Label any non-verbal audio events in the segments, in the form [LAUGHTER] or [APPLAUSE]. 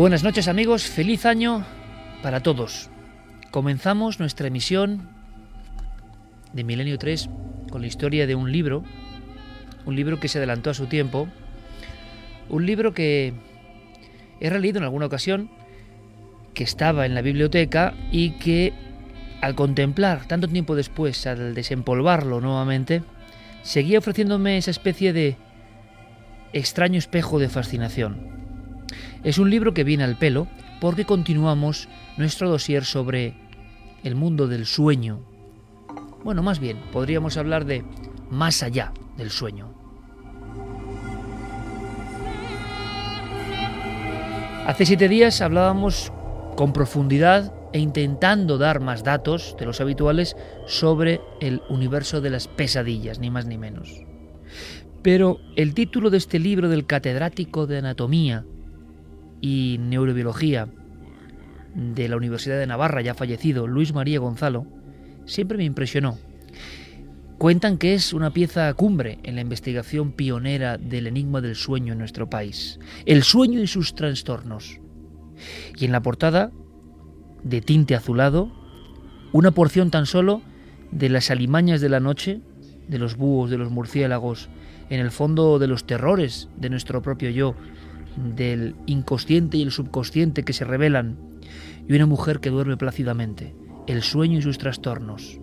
Buenas noches amigos, feliz año para todos. Comenzamos nuestra emisión de Milenio 3 con la historia de un libro, un libro que se adelantó a su tiempo, un libro que he releído en alguna ocasión, que estaba en la biblioteca y que al contemplar tanto tiempo después, al desempolvarlo nuevamente, seguía ofreciéndome esa especie de extraño espejo de fascinación. Es un libro que viene al pelo porque continuamos nuestro dossier sobre el mundo del sueño. Bueno, más bien, podríamos hablar de más allá del sueño. Hace siete días hablábamos con profundidad e intentando dar más datos de los habituales sobre el universo de las pesadillas, ni más ni menos. Pero el título de este libro del catedrático de anatomía y Neurobiología de la Universidad de Navarra, ya fallecido, Luis María Gonzalo, siempre me impresionó. Cuentan que es una pieza cumbre en la investigación pionera del enigma del sueño en nuestro país, el sueño y sus trastornos. Y en la portada, de tinte azulado, una porción tan solo de las alimañas de la noche, de los búhos, de los murciélagos, en el fondo de los terrores de nuestro propio yo, del inconsciente y el subconsciente que se revelan, y una mujer que duerme plácidamente, el sueño y sus trastornos.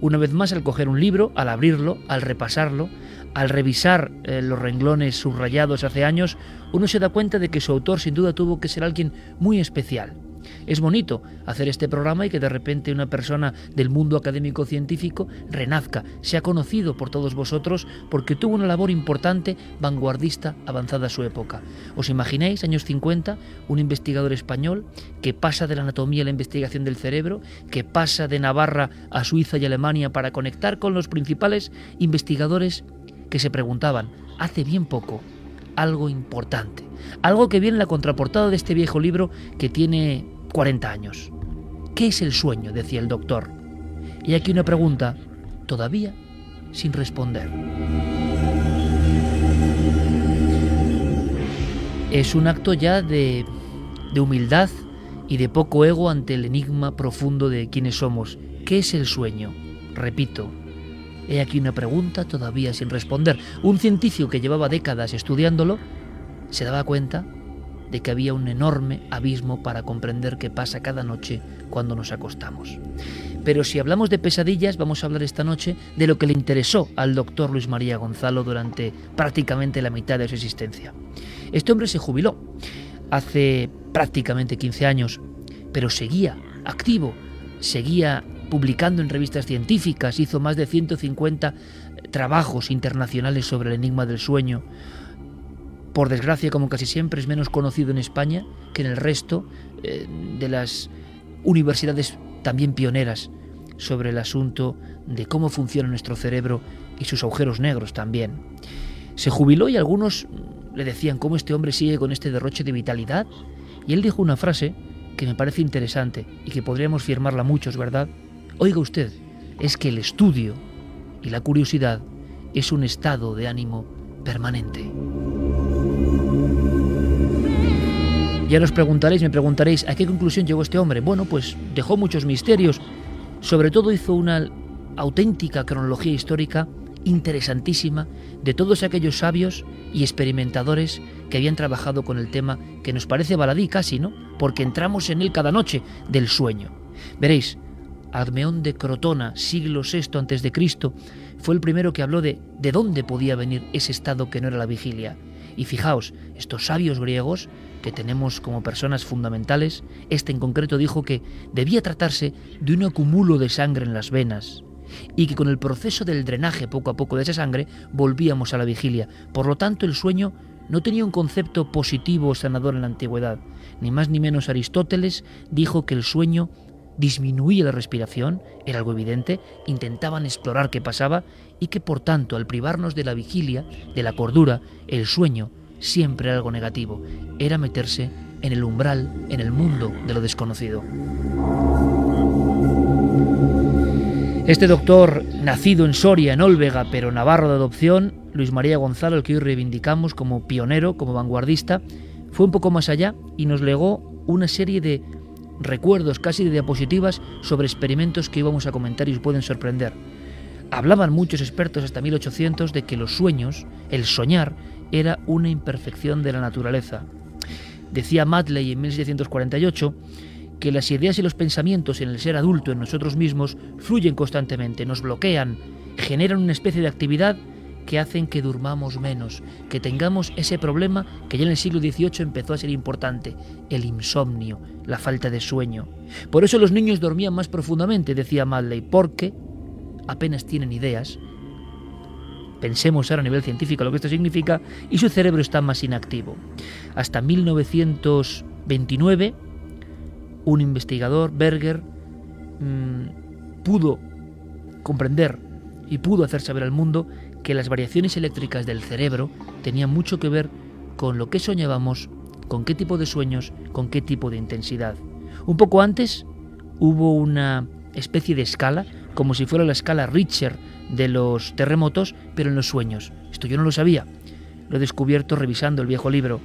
Una vez más, al coger un libro, al abrirlo, al repasarlo, al revisar eh, los renglones subrayados hace años, uno se da cuenta de que su autor sin duda tuvo que ser alguien muy especial es bonito hacer este programa y que de repente una persona del mundo académico científico renazca, sea conocido por todos vosotros porque tuvo una labor importante, vanguardista, avanzada a su época. ¿Os imagináis, años 50, un investigador español que pasa de la anatomía a la investigación del cerebro, que pasa de Navarra a Suiza y Alemania para conectar con los principales investigadores que se preguntaban, hace bien poco, algo importante. Algo que viene en la contraportada de este viejo libro que tiene 40 años. ¿Qué es el sueño? decía el doctor. Y aquí una pregunta, todavía sin responder. Es un acto ya de, de humildad y de poco ego ante el enigma profundo de quiénes somos. ¿Qué es el sueño? Repito, he aquí una pregunta todavía sin responder. Un científico que llevaba décadas estudiándolo se daba cuenta de que había un enorme abismo para comprender qué pasa cada noche cuando nos acostamos. Pero si hablamos de pesadillas, vamos a hablar esta noche de lo que le interesó al doctor Luis María Gonzalo durante prácticamente la mitad de su existencia. Este hombre se jubiló hace prácticamente 15 años, pero seguía activo, seguía publicando en revistas científicas, hizo más de 150 trabajos internacionales sobre el enigma del sueño. Por desgracia, como casi siempre, es menos conocido en España que en el resto eh, de las universidades también pioneras sobre el asunto de cómo funciona nuestro cerebro y sus agujeros negros también. Se jubiló y algunos le decían cómo este hombre sigue con este derroche de vitalidad. Y él dijo una frase que me parece interesante y que podríamos firmarla muchos, ¿verdad? Oiga usted, es que el estudio y la curiosidad es un estado de ánimo permanente. Ya nos preguntaréis, me preguntaréis, ¿a qué conclusión llegó este hombre? Bueno, pues dejó muchos misterios, sobre todo hizo una auténtica cronología histórica interesantísima de todos aquellos sabios y experimentadores que habían trabajado con el tema que nos parece baladí casi, ¿no? Porque entramos en él cada noche del sueño. Veréis, Admeón de Crotona, siglo VI antes de Cristo, fue el primero que habló de de dónde podía venir ese estado que no era la vigilia. Y fijaos, estos sabios griegos que tenemos como personas fundamentales, este en concreto dijo que debía tratarse de un acumulo de sangre en las venas y que con el proceso del drenaje poco a poco de esa sangre volvíamos a la vigilia. Por lo tanto, el sueño no tenía un concepto positivo o sanador en la antigüedad. Ni más ni menos Aristóteles dijo que el sueño disminuía la respiración, era algo evidente, intentaban explorar qué pasaba y que por tanto al privarnos de la vigilia, de la cordura, el sueño siempre algo negativo, era meterse en el umbral, en el mundo de lo desconocido. Este doctor, nacido en Soria, en Olvega, pero navarro de adopción, Luis María Gonzalo, el que hoy reivindicamos como pionero, como vanguardista, fue un poco más allá y nos legó una serie de recuerdos, casi de diapositivas, sobre experimentos que íbamos a comentar y os pueden sorprender. Hablaban muchos expertos hasta 1800 de que los sueños, el soñar, era una imperfección de la naturaleza. Decía Madley en 1748 que las ideas y los pensamientos en el ser adulto, en nosotros mismos, fluyen constantemente, nos bloquean, generan una especie de actividad que hacen que durmamos menos, que tengamos ese problema que ya en el siglo XVIII empezó a ser importante, el insomnio, la falta de sueño. Por eso los niños dormían más profundamente, decía Madley, porque apenas tienen ideas, pensemos ahora a nivel científico lo que esto significa, y su cerebro está más inactivo. Hasta 1929, un investigador, Berger, mm, pudo comprender y pudo hacer saber al mundo que las variaciones eléctricas del cerebro tenían mucho que ver con lo que soñábamos, con qué tipo de sueños, con qué tipo de intensidad. Un poco antes hubo una especie de escala, como si fuera la escala Richter de los terremotos, pero en los sueños. Esto yo no lo sabía. Lo he descubierto revisando el viejo libro.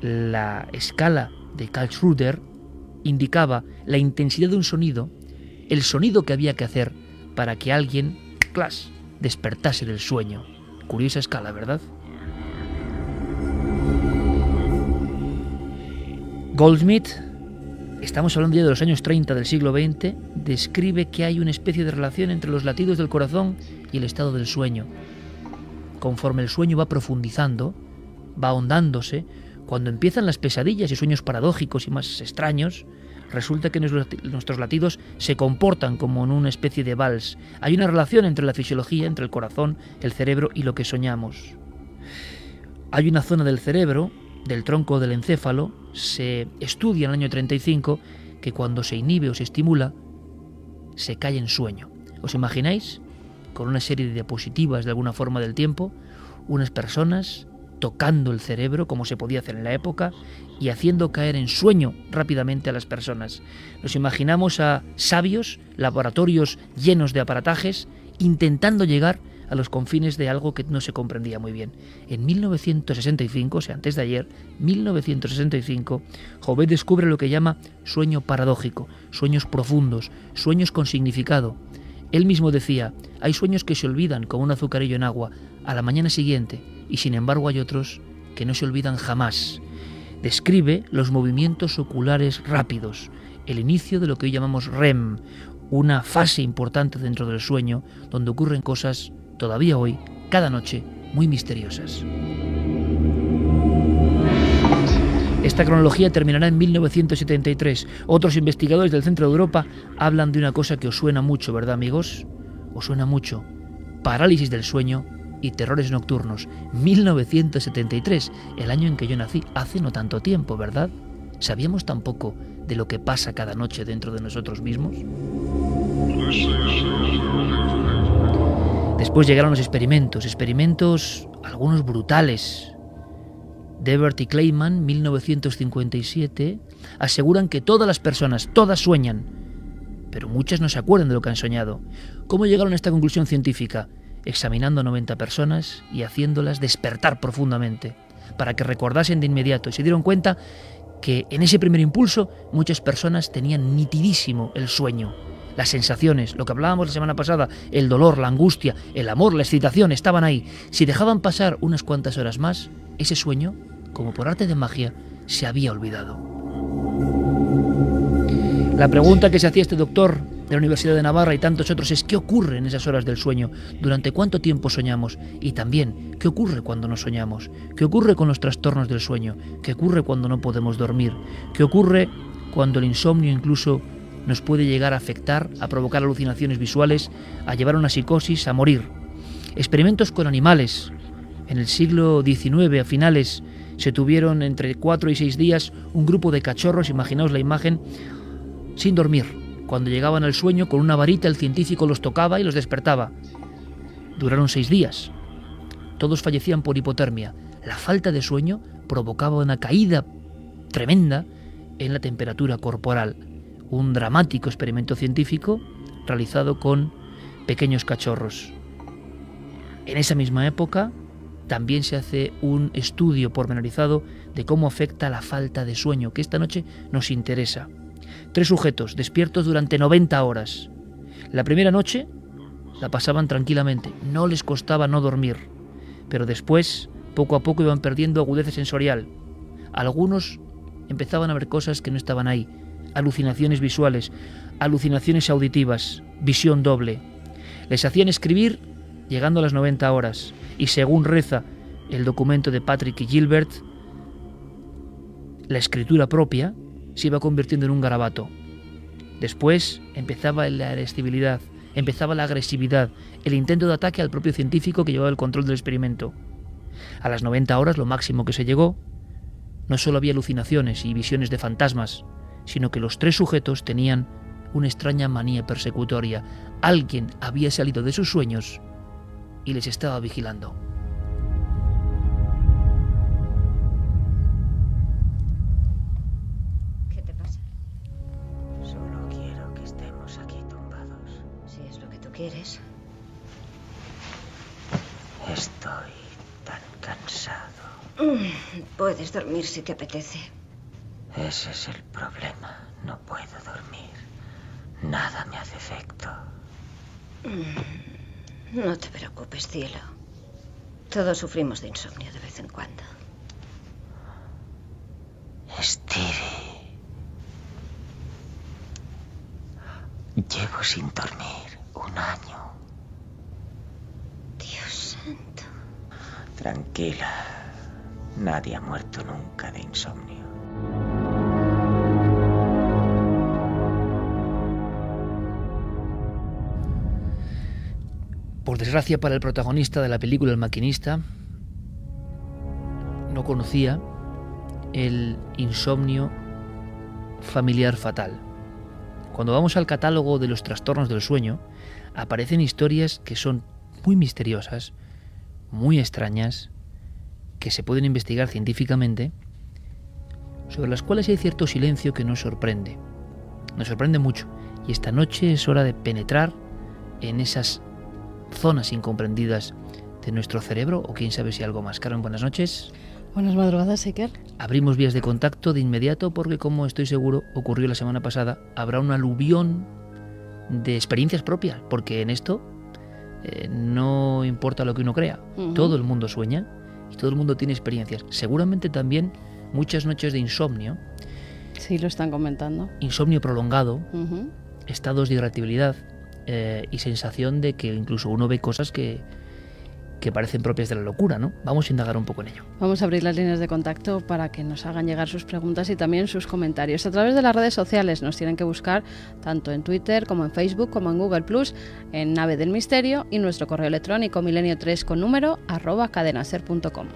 La escala de Karlsruher indicaba la intensidad de un sonido, el sonido que había que hacer para que alguien, clash, despertase del sueño. Curiosa escala, ¿verdad? Goldsmith, estamos hablando ya de los años 30 del siglo XX, describe que hay una especie de relación entre los latidos del corazón y el estado del sueño. Conforme el sueño va profundizando, va ahondándose, cuando empiezan las pesadillas y sueños paradójicos y más extraños, resulta que nuestros latidos se comportan como en una especie de vals. Hay una relación entre la fisiología, entre el corazón, el cerebro y lo que soñamos. Hay una zona del cerebro, del tronco del encéfalo, se estudia en el año 35 que cuando se inhibe o se estimula, se cae en sueño. ¿Os imagináis? Con una serie de diapositivas de alguna forma del tiempo, unas personas tocando el cerebro como se podía hacer en la época y haciendo caer en sueño rápidamente a las personas. Nos imaginamos a sabios, laboratorios llenos de aparatajes, intentando llegar a los confines de algo que no se comprendía muy bien. En 1965, o sea, antes de ayer, 1965, Jovet descubre lo que llama sueño paradójico, sueños profundos, sueños con significado. Él mismo decía, hay sueños que se olvidan como un azucarillo en agua a la mañana siguiente y sin embargo hay otros que no se olvidan jamás. Describe los movimientos oculares rápidos, el inicio de lo que hoy llamamos REM, una fase importante dentro del sueño donde ocurren cosas todavía hoy, cada noche, muy misteriosas. Esta cronología terminará en 1973. Otros investigadores del centro de Europa hablan de una cosa que os suena mucho, ¿verdad amigos? Os suena mucho. Parálisis del sueño y terrores nocturnos. 1973, el año en que yo nací, hace no tanto tiempo, ¿verdad? ¿Sabíamos tampoco de lo que pasa cada noche dentro de nosotros mismos? Después llegaron los experimentos, experimentos algunos brutales, Debert y Clayman, 1957, aseguran que todas las personas, todas sueñan, pero muchas no se acuerdan de lo que han soñado. ¿Cómo llegaron a esta conclusión científica? Examinando a 90 personas y haciéndolas despertar profundamente, para que recordasen de inmediato y se dieron cuenta que en ese primer impulso muchas personas tenían nitidísimo el sueño. Las sensaciones, lo que hablábamos la semana pasada, el dolor, la angustia, el amor, la excitación, estaban ahí. Si dejaban pasar unas cuantas horas más, ese sueño como por arte de magia, se había olvidado. La pregunta que se hacía este doctor de la Universidad de Navarra y tantos otros es ¿qué ocurre en esas horas del sueño? ¿Durante cuánto tiempo soñamos? Y también, ¿qué ocurre cuando no soñamos? ¿Qué ocurre con los trastornos del sueño? ¿Qué ocurre cuando no podemos dormir? ¿Qué ocurre cuando el insomnio incluso nos puede llegar a afectar, a provocar alucinaciones visuales, a llevar a una psicosis, a morir? Experimentos con animales. En el siglo XIX, a finales, se tuvieron entre cuatro y seis días un grupo de cachorros, imaginaos la imagen, sin dormir. Cuando llegaban al sueño, con una varita el científico los tocaba y los despertaba. Duraron seis días. Todos fallecían por hipotermia. La falta de sueño provocaba una caída tremenda en la temperatura corporal. Un dramático experimento científico realizado con pequeños cachorros. En esa misma época, también se hace un estudio pormenorizado de cómo afecta la falta de sueño, que esta noche nos interesa. Tres sujetos despiertos durante 90 horas. La primera noche la pasaban tranquilamente, no les costaba no dormir, pero después, poco a poco, iban perdiendo agudeza sensorial. Algunos empezaban a ver cosas que no estaban ahí, alucinaciones visuales, alucinaciones auditivas, visión doble. Les hacían escribir llegando a las 90 horas, y según reza el documento de Patrick y Gilbert, la escritura propia se iba convirtiendo en un garabato. Después empezaba la irascibilidad, empezaba la agresividad, el intento de ataque al propio científico que llevaba el control del experimento. A las 90 horas, lo máximo que se llegó, no solo había alucinaciones y visiones de fantasmas, sino que los tres sujetos tenían una extraña manía persecutoria. Alguien había salido de sus sueños y les estaba vigilando. ¿Qué te pasa? Solo quiero que estemos aquí tumbados. Si es lo que tú quieres. Estoy tan cansado. Puedes dormir si te apetece. Ese es el problema. No puedo dormir. Nada me hace efecto. No te preocupes, cielo. Todos sufrimos de insomnio de vez en cuando. Stevie. Llevo sin dormir un año. Dios santo. Tranquila. Nadie ha muerto nunca de insomnio. Por desgracia para el protagonista de la película El maquinista, no conocía el insomnio familiar fatal. Cuando vamos al catálogo de los trastornos del sueño, aparecen historias que son muy misteriosas, muy extrañas, que se pueden investigar científicamente, sobre las cuales hay cierto silencio que nos sorprende. Nos sorprende mucho. Y esta noche es hora de penetrar en esas zonas incomprendidas de nuestro cerebro o quién sabe si algo más. Carmen, buenas noches. Buenas madrugadas, Iker. Abrimos vías de contacto de inmediato porque, como estoy seguro, ocurrió la semana pasada, habrá un aluvión de experiencias propias, porque en esto eh, no importa lo que uno crea, todo el mundo sueña y todo el mundo tiene experiencias. Seguramente también muchas noches de insomnio Sí, lo están comentando. Insomnio prolongado, estados de irritabilidad eh, y sensación de que incluso uno ve cosas que, que parecen propias de la locura, ¿no? Vamos a indagar un poco en ello. Vamos a abrir las líneas de contacto para que nos hagan llegar sus preguntas y también sus comentarios. A través de las redes sociales nos tienen que buscar tanto en Twitter como en Facebook como en Google Plus, en Nave del Misterio y nuestro correo electrónico milenio3 con número arroba cadenaser.com.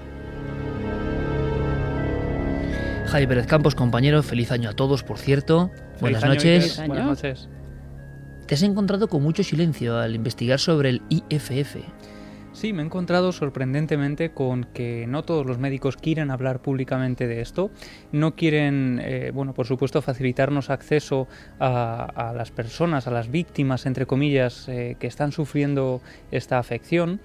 Javi Pérez Campos, compañero, feliz año a todos, por cierto. Buenas año, noches. Buenas noches. Te has encontrado con mucho silencio al investigar sobre el IFF. Sí, me he encontrado sorprendentemente con que no todos los médicos quieren hablar públicamente de esto. No quieren, eh, bueno, por supuesto, facilitarnos acceso a, las personas, a las víctimas, entre comillas, eh, que están sufriendo esta afección.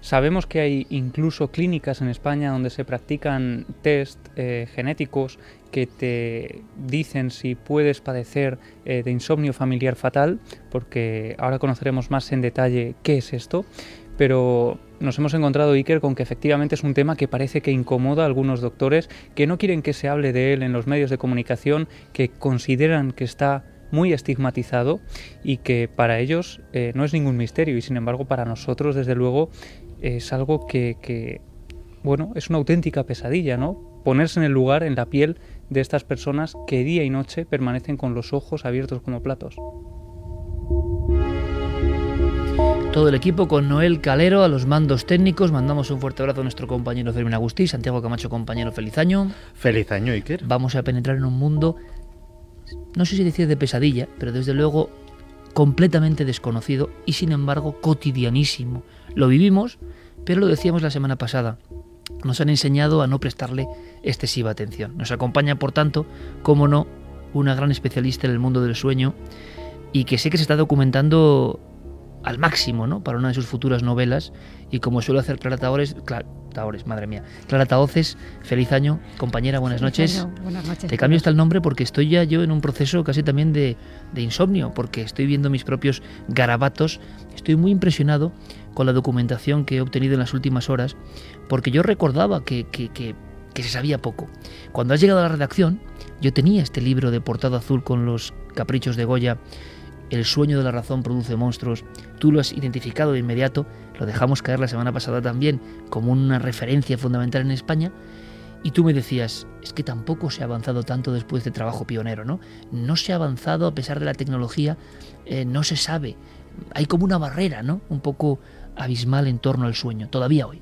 Sabemos que hay incluso clínicas en España donde se practican test eh, genéticos que te dicen si puedes padecer eh, de insomnio familiar fatal, porque ahora conoceremos más en detalle qué es esto. Pero nos hemos encontrado, Iker, con que efectivamente es un tema que parece que incomoda a algunos doctores, que no quieren que se hable de él en los medios de comunicación, que consideran que está muy estigmatizado y que para ellos eh, no es ningún misterio. Y sin embargo para nosotros desde luego es algo que, que, bueno, es una auténtica pesadilla, ¿no? Ponerse en el lugar, en la piel de estas personas que día y noche permanecen con los ojos abiertos como platos. Todo el equipo con Noel Calero a los mandos técnicos. Mandamos un fuerte abrazo a nuestro compañero Fermín Agustí, Santiago Camacho, compañero, feliz año. Feliz año, Iker. Vamos a penetrar en un mundo, no sé si decir de pesadilla, pero desde luego completamente desconocido y sin embargo cotidianísimo. Lo vivimos, pero lo decíamos la semana pasada. Nos han enseñado a no prestarle excesiva atención. Nos acompaña, por tanto, como no, una gran especialista en el mundo del sueño y que sé que se está documentando al máximo, ¿no? Para una de sus futuras novelas y como suele hacer Clara Taores, Cla- Taores, madre mía, Clara Taoces, feliz año, compañera, buenas noches. Buenas noches. Te cambio hasta el nombre porque estoy ya yo en un proceso casi también de, de insomnio, porque estoy viendo mis propios garabatos. Estoy muy impresionado con la documentación que he obtenido en las últimas horas, porque yo recordaba que, se sabía poco. Cuando has llegado a la redacción, yo tenía este libro de portada azul con los caprichos de Goya, El sueño de la razón produce monstruos. Tú lo has identificado de inmediato, lo dejamos caer la semana pasada también como una referencia fundamental en España. Y tú me decías, es que tampoco se ha avanzado tanto después de trabajo pionero, ¿no? No se ha avanzado a pesar de la tecnología, eh, no se sabe. Hay como una barrera, ¿no? Un poco abismal en torno al sueño, todavía hoy.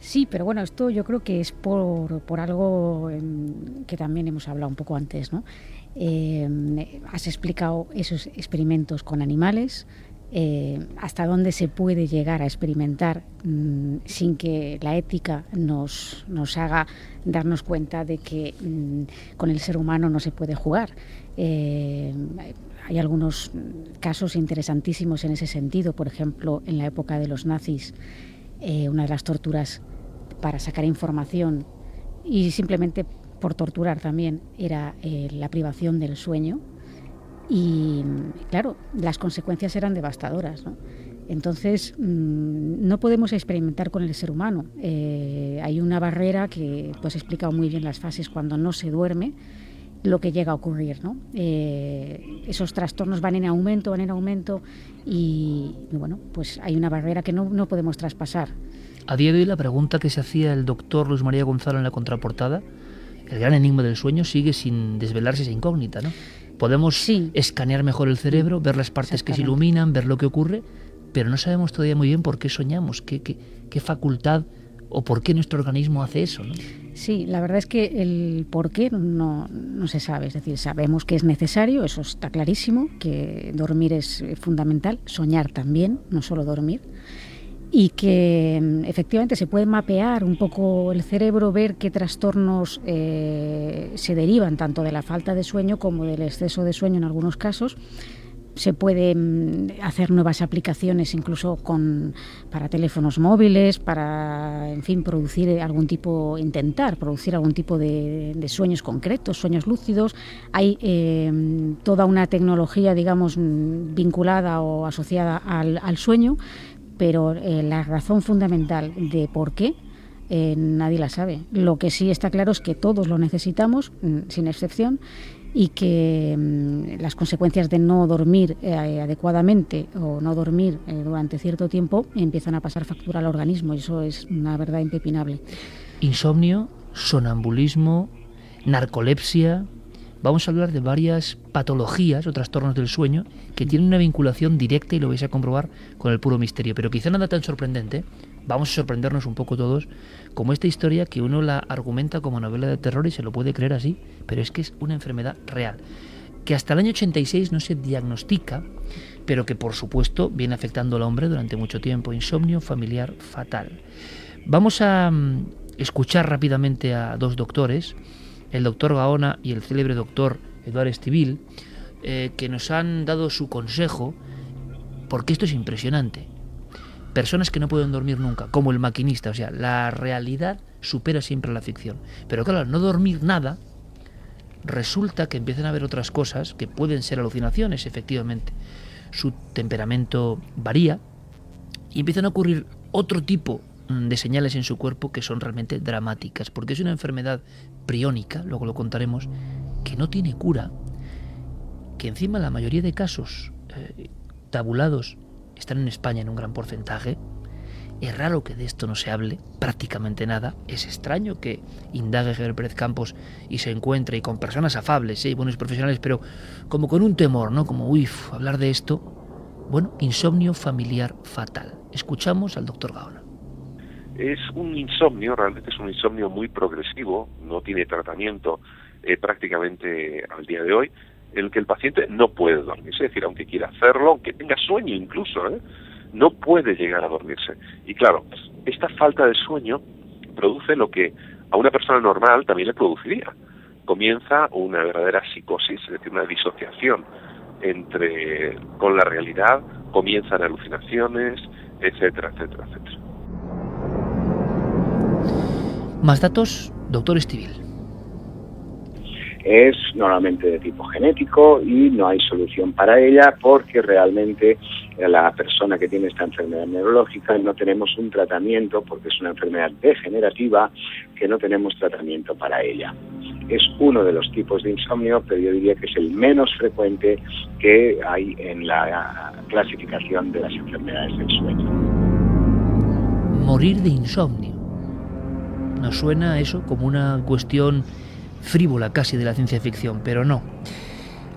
Sí, pero bueno, esto yo creo que es por, por algo em, que también hemos hablado un poco antes, ¿no? Eh, has explicado esos experimentos con animales, eh, hasta dónde se puede llegar a experimentar mm, sin que la ética nos, nos haga darnos cuenta de que mm, con el ser humano no se puede jugar. Eh, hay algunos casos interesantísimos en ese sentido, por ejemplo, en la época de los nazis, eh, una de las torturas para sacar información y simplemente por torturar también era eh, la privación del sueño y claro, las consecuencias eran devastadoras. ¿no? Entonces, mmm, no podemos experimentar con el ser humano. Eh, hay una barrera que pues he explicado muy bien las fases cuando no se duerme, lo que llega a ocurrir. ¿no? Eh, esos trastornos van en aumento, van en aumento y, y bueno, pues hay una barrera que no, no podemos traspasar. A día de hoy la pregunta que se hacía el doctor Luis María Gonzalo en la contraportada, el gran enigma del sueño, sigue sin desvelarse esa incógnita, ¿no? Podemos Sí. escanear mejor el cerebro, ver las partes que se iluminan, ver lo que ocurre, pero no sabemos todavía muy bien por qué soñamos, qué, qué, qué facultad o por qué nuestro organismo hace eso, ¿no? Sí, la verdad es que el por qué no, no se sabe. Es decir, sabemos que es necesario, eso está clarísimo, que dormir es fundamental, soñar también, no solo dormir. Y que mm, efectivamente se puede mapear un poco el cerebro, ver qué trastornos eh, se derivan tanto de la falta de sueño como del exceso de sueño en algunos casos se pueden hacer nuevas aplicaciones incluso con para teléfonos móviles para en fin producir algún tipo intentar producir algún tipo de, de sueños concretos sueños lúcidos hay eh, toda una tecnología digamos vinculada o asociada al, al sueño pero eh, la razón fundamental de por qué eh, nadie la sabe. Lo que sí está claro es que todos lo necesitamos, mm, sin excepción, y que mm, las consecuencias de no dormir eh, adecuadamente o no dormir eh, durante cierto tiempo empiezan a pasar factura al organismo. Eso es una verdad impepinable. Insomnio, sonambulismo, narcolepsia. Vamos a hablar de varias patologías o trastornos del sueño que tienen una vinculación directa y lo vais a comprobar con el puro misterio. Pero quizá nada tan sorprendente, vamos a sorprendernos un poco todos, como esta historia que uno la argumenta como novela de terror y se lo puede creer así, pero es que es una enfermedad real, que hasta el año 86 no se diagnostica, pero que por supuesto viene afectando al hombre durante mucho tiempo, insomnio familiar fatal. Vamos a mm, escuchar rápidamente a dos doctores, el doctor Gaona y el célebre doctor Eduardo Estivil, eh, que nos han dado su consejo, porque esto es impresionante. Personas que no pueden dormir nunca, como el maquinista, o sea, la realidad supera siempre la ficción. Pero claro, no dormir nada, resulta que empiezan a ver otras cosas que pueden ser alucinaciones, efectivamente. Su temperamento varía y empiezan a ocurrir otro tipo Mm, de señales en su cuerpo que son realmente dramáticas, porque es una enfermedad priónica, luego lo contaremos, que no tiene cura, que encima la mayoría de casos eh, tabulados están en España en un gran porcentaje. Es raro que de esto no se hable prácticamente nada. Es extraño que indague Javier Pérez Campos y se encuentre y con personas afables ¿eh? y buenos profesionales, pero como con un temor, ¿no? Como, uy, hablar de esto. Bueno, insomnio familiar fatal. Escuchamos al doctor Gaona. Es un insomnio, realmente es un insomnio muy progresivo, no tiene tratamiento eh, prácticamente al día de hoy, el que el paciente no puede dormirse, es decir, aunque quiera hacerlo, aunque tenga sueño incluso, ¿eh? no puede llegar a dormirse. Y claro, esta falta de sueño produce lo que a una persona normal también le produciría. Comienza una verdadera psicosis, es decir, una disociación entre con la realidad, comienzan alucinaciones, etcétera, etcétera, etcétera. Más datos, doctor Estivil. Es normalmente de tipo genético y no hay solución para ella porque realmente la persona que tiene esta enfermedad neurológica no tenemos un tratamiento porque es una enfermedad degenerativa que no tenemos tratamiento para ella. Es uno de los tipos de insomnio, pero yo diría que es el menos frecuente que hay en la clasificación de las enfermedades del sueño. Morir de insomnio nos suena eso como una cuestión frívola casi de la ciencia ficción, pero no.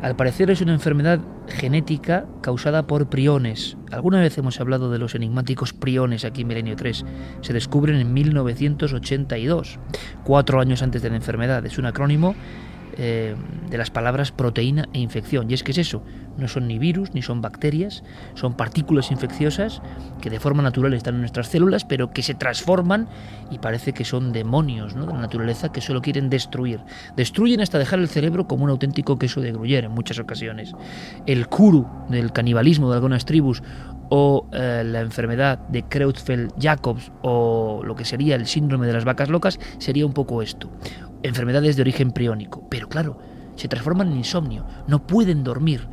Al parecer es una enfermedad genética causada por priones. Alguna vez hemos hablado de los enigmáticos priones aquí en Milenio 3. Se descubren en 1982, cuatro años antes de la enfermedad. Es un acrónimo eh, de las palabras proteína e infección. Y es que es eso, no son ni virus ni son bacterias, son partículas infecciosas que de forma natural están en nuestras células, pero que se transforman y parece que son demonios ¿no? de la naturaleza que solo quieren destruir. Destruyen hasta dejar el cerebro como un auténtico queso de gruyer en muchas ocasiones. El kuru del canibalismo de algunas tribus o eh, la enfermedad de Creutzfeldt-Jacobs o lo que sería el síndrome de las vacas locas sería un poco esto enfermedades de origen priónico. Pero claro, se transforman en insomnio, no pueden dormir.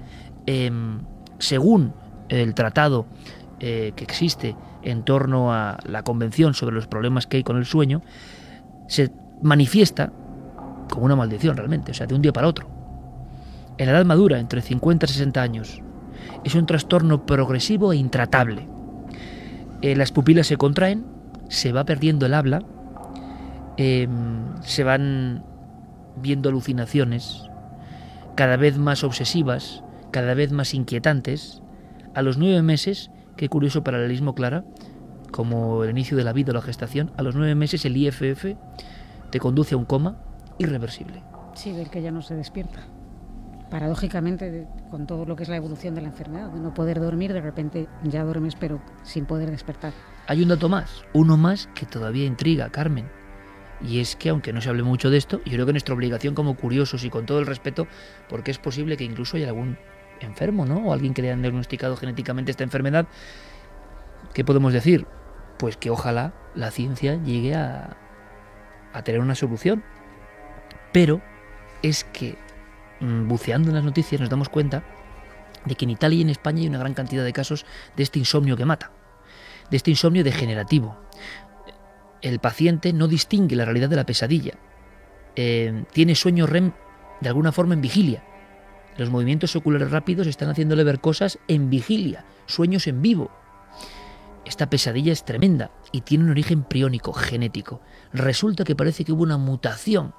Em, según el tratado eh, que existe en torno a la Convención sobre los problemas que hay con el sueño, se manifiesta como una maldición realmente, o sea, de un día para otro. En la edad madura, entre 50 y 60 años, es un trastorno progresivo e intratable. Eh, las pupilas se contraen, se va perdiendo el habla, Em, se van viendo alucinaciones cada vez más obsesivas, cada vez más inquietantes. A los nueve meses, qué curioso paralelismo, Clara, como el inicio de la vida o la gestación, a los nueve meses el IFF te conduce a un coma irreversible. Sí, del que ya no se despierta. Paradójicamente, con todo lo que es la evolución de la enfermedad, de no poder dormir, de repente ya duermes, pero sin poder despertar. Hay un dato más, uno más que todavía intriga, Carmen. Y es que, aunque no se hable mucho de esto, yo creo que nuestra obligación como curiosos y con todo el respeto, porque es posible que incluso haya algún enfermo, ¿no? O alguien que le hayan diagnosticado genéticamente esta enfermedad, ¿qué podemos decir? Pues que ojalá la ciencia llegue a, a tener una solución. Pero es que, mm, buceando en las noticias, nos damos cuenta de que en Italia y en España hay una gran cantidad de casos de este insomnio que mata, de este insomnio degenerativo, el paciente no distingue la realidad de la pesadilla. Eh, tiene sueño REM de alguna forma en vigilia. Los movimientos oculares rápidos están haciéndole ver cosas en vigilia, sueños en vivo. Esta pesadilla es tremenda y tiene un origen priónico, genético. Resulta que parece que hubo una mutación,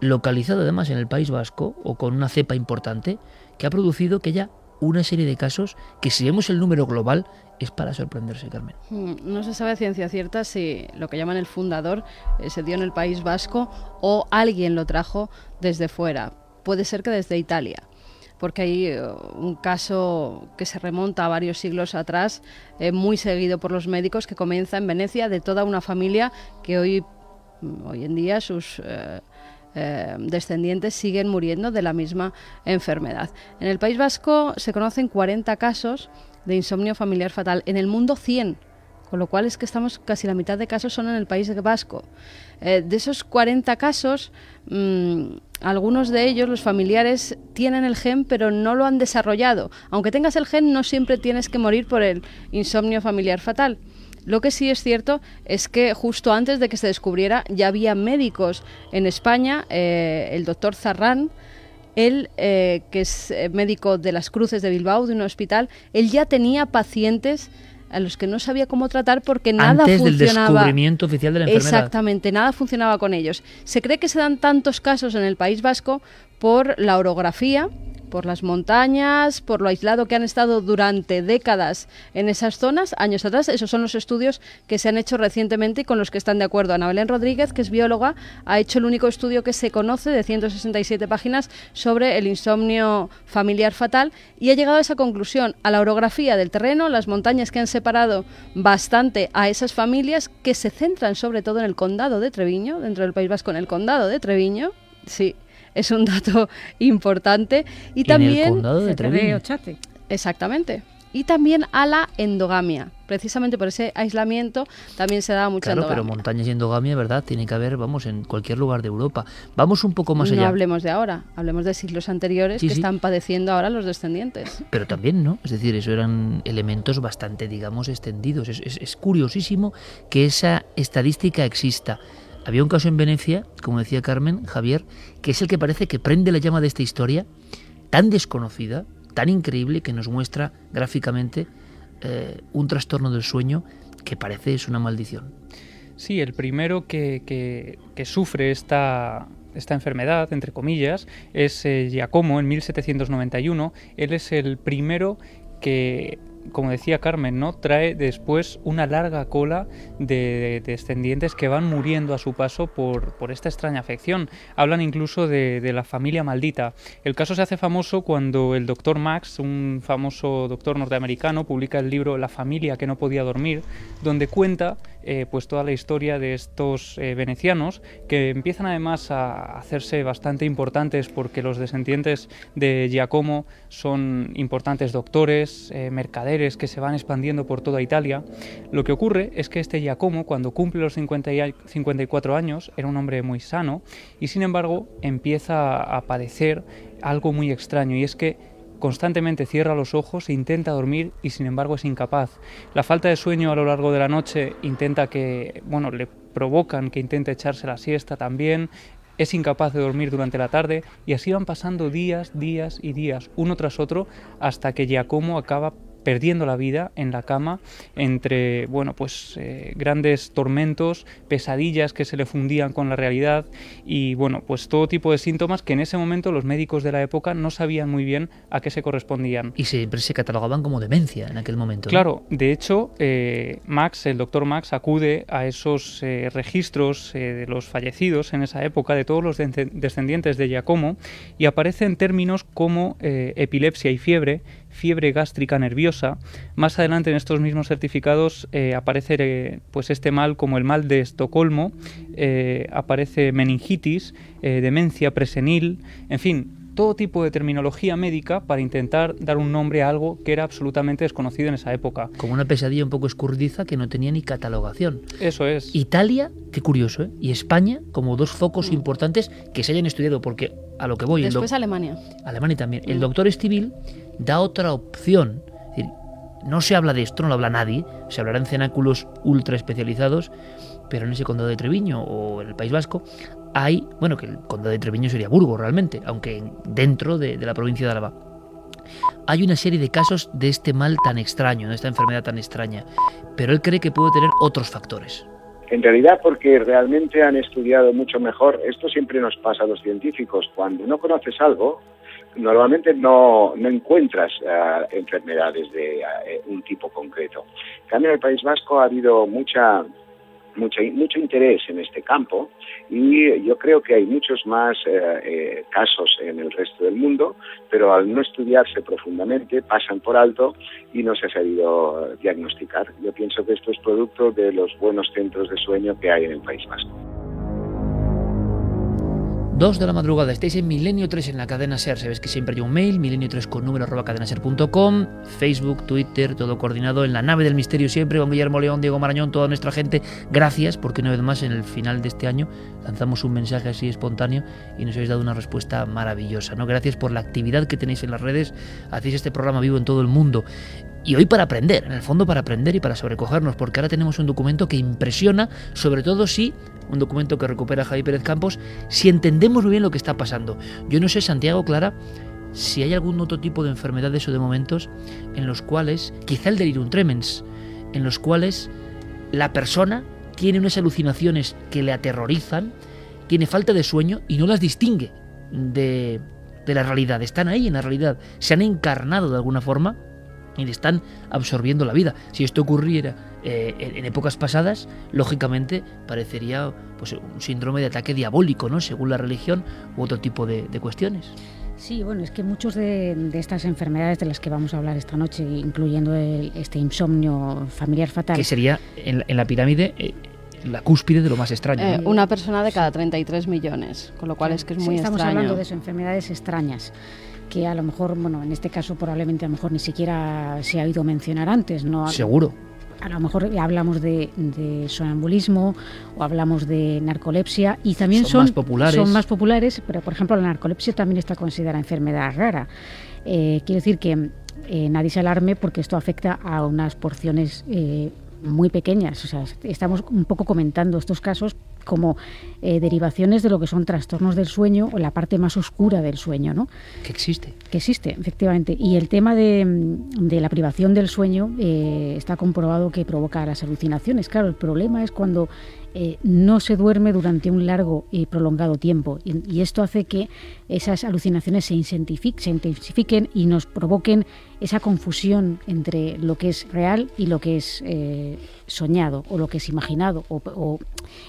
localizada además en el País Vasco o con una cepa importante, que ha producido que haya una serie de casos que si vemos el número global es para sorprenderse, Carmen. Mm, no se sabe a ciencia cierta si lo que llaman el fundador eh, se dio en el País Vasco o alguien lo trajo desde fuera. Puede ser que desde Italia porque hay eh, un caso que se remonta a varios siglos atrás, eh, muy seguido por los médicos, que comienza en Venecia de toda una familia que hoy, mm, hoy en día sus descendientes siguen muriendo de la misma enfermedad. En el País Vasco se conocen 40 casos de insomnio familiar fatal. En el mundo 100, con lo cual es que estamos casi la mitad de casos son en el País Vasco. Eh, de esos 40 casos, mm, algunos de ellos, los familiares, tienen el gen pero no lo han desarrollado. Aunque tengas el gen, no siempre tienes que morir por el insomnio familiar fatal. Lo que sí es cierto es que justo antes de que se descubriera ya había médicos en España, eh, el doctor Zarrán, él, eh, que es eh, médico de las Cruces de Bilbao, de un hospital, él ya tenía pacientes a los que no sabía cómo tratar porque nada Antes funcionaba. del descubrimiento oficial de la enfermedad. Exactamente, nada funcionaba con ellos. Se cree que se dan tantos casos en el País Vasco por la orografía, por las montañas, por lo aislado que han estado durante décadas en esas zonas, años atrás. Esos son los estudios que se han hecho recientemente y con los que están de acuerdo. Ana Belén Rodríguez, que es bióloga, ha hecho el único estudio que se conoce de 167 páginas sobre el insomnio familiar fatal y ha llegado a esa conclusión, a la orografía del terreno, las montañas que han separado bastante a esas familias que se centran sobre todo en el condado de Treviño, dentro del País Vasco, en el condado de Treviño. Sí, es un dato [LAUGHS] importante. Y también. El condado de Treviño. Exactamente. Y también a la endogamia. Precisamente por ese aislamiento también se da mucha Claro, pero montañas y endogamia, ¿verdad? Tiene que haber, vamos, en cualquier lugar de Europa. Vamos un poco más no allá. hablemos de ahora, hablemos de siglos anteriores Sí, que sí. están padeciendo ahora los descendientes. Pero también, ¿no? Es decir, eso eran elementos bastante, digamos, extendidos. Es, es- es curiosísimo que esa estadística exista. Había un caso en Venecia, como decía Carmen, Javier, que es el que parece que prende la llama de esta historia, tan desconocida, tan increíble, que nos muestra gráficamente eh, un trastorno del sueño que parece es una maldición. Sí, el primero que, sufre esta, esta enfermedad, entre comillas, es eh, Giacomo en 1791. Él es el primero que, como decía Carmen, ¿no? trae después una larga cola de, de descendientes que van muriendo a su paso por, por esta extraña afección. Hablan incluso de, de la familia maldita. El caso se hace famoso cuando el doctor Max, un famoso doctor norteamericano, publica el libro La familia que no podía dormir, donde cuenta eh, pues toda la historia de estos eh, venecianos que empiezan además a hacerse bastante importantes porque los descendientes de Giacomo son importantes doctores, eh, mercaderes que se van expandiendo por toda Italia. Lo que ocurre es que este Giacomo, cuando cumple los 50 y- 54 años, era un hombre muy sano y sin embargo empieza a padecer algo muy extraño y es que constantemente cierra los ojos e intenta dormir y sin embargo es incapaz. La falta de sueño a lo largo de la noche intenta que, bueno, le provocan que intente echarse la siesta también, es incapaz de dormir durante la tarde y así van pasando días, días y días, uno tras otro, hasta que Giacomo acaba perdiendo la vida en la cama entre bueno pues eh, grandes tormentos pesadillas que se le fundían con la realidad y bueno pues todo tipo de síntomas que en ese momento los médicos de la época no sabían muy bien a qué se correspondían Y siempre se catalogaban como demencia en aquel momento. Claro, de hecho, eh, Max, el doctor Max, acude a esos eh, registros de los fallecidos en esa época, de todos los de- descendientes de Giacomo, y aparecen términos como epilepsia y fiebre, fiebre gástrica nerviosa. Más adelante en estos mismos certificados eh, aparece eh, pues este mal como el mal de Estocolmo, eh, aparece meningitis, demencia presenil, en fin, todo tipo de terminología médica para intentar dar un nombre a algo que era absolutamente desconocido en esa época. Como una pesadilla un poco escurridiza que no tenía ni catalogación. Eso es. Italia, qué curioso, ¿eh? Y España como dos focos importantes que se hayan estudiado, porque a lo que voy, Después Alemania. Alemania también. El Mm. doctor Estivil da otra opción. Es decir, no se habla de esto, no lo habla nadie. Se hablará en cenáculos ultra especializados, pero en ese condado de Treviño o en el País Vasco hay, bueno, que el condado de Treviño sería Burgos realmente, aunque dentro de, la provincia de Álava hay una serie de casos de este mal tan extraño, de esta enfermedad tan extraña, pero él cree que puede tener otros factores. En realidad porque realmente han estudiado mucho mejor, esto siempre nos pasa a los científicos, cuando no conoces algo, normalmente no, no encuentras uh, enfermedades de uh, un tipo concreto. En cambio, en el País Vasco ha habido mucha mucho, mucho interés en este campo y yo creo que hay muchos más eh, eh, casos en el resto del mundo, pero al no estudiarse profundamente pasan por alto y no se ha sabido diagnosticar. Yo pienso que esto es producto de los buenos centros de sueño que hay en el País Vasco. 2 de la madrugada, estáis en Milenio 3 en la cadena SER. Sabéis que siempre hay un mail, milenio 3 con número arroba cadenaser.com, Facebook, Twitter, todo coordinado en la nave del misterio siempre con Guillermo León, Diego Marañón, toda nuestra gente. Gracias, porque una vez más en el final de este año lanzamos un mensaje así espontáneo y nos habéis dado una respuesta maravillosa. ¿no? Gracias por la actividad que tenéis en las redes, hacéis este programa vivo en todo el mundo. Y hoy para aprender, en el fondo para aprender y para sobrecogernos, porque ahora tenemos un documento que impresiona, sobre todo si, un documento que recupera Javi Pérez Campos, si entendemos muy bien lo que está pasando. Yo no sé, Santiago Clara, si hay algún otro tipo de enfermedades o de momentos en los cuales, quizá el delirium tremens, en los cuales la persona tiene unas alucinaciones que le aterrorizan, tiene falta de sueño y no las distingue de, de la realidad. Están ahí en la realidad, se han encarnado de alguna forma y le están absorbiendo la vida. Si esto ocurriera eh, en épocas pasadas, lógicamente parecería pues, un síndrome de ataque diabólico, ¿no? según la religión u otro tipo de, de cuestiones. Sí, bueno, es que muchas de, de, estas enfermedades de las que vamos a hablar esta noche, incluyendo el, este insomnio familiar fatal. Que sería en, en la pirámide eh, la cúspide de lo más extraño. Eh, una persona de cada 33 millones, con lo cual es que es muy sí, estamos extraño. hablando de eso, enfermedades extrañas que a lo mejor, bueno, en este caso probablemente a lo mejor ni siquiera se ha oído mencionar antes, ¿no? Seguro. A lo mejor hablamos de, de sonambulismo o hablamos de narcolepsia y también son, son, más populares. son más populares, pero por ejemplo la narcolepsia también está considerada enfermedad rara. Eh, quiero decir que eh, nadie se alarme porque esto afecta a unas porciones eh, muy pequeñas. O sea, estamos un poco comentando estos casos como eh, derivaciones de lo que son trastornos del sueño o la parte más oscura del sueño, ¿no? Que existe. Que existe, efectivamente. Y el tema de, de la privación del sueño eh, está comprobado que provoca las alucinaciones. Claro, el problema es cuando eh, no se duerme durante un largo y prolongado tiempo. Y, y esto hace que esas alucinaciones se, se intensifiquen y nos provoquen esa confusión entre lo que es real y lo que es eh, soñado o lo que es imaginado o, o,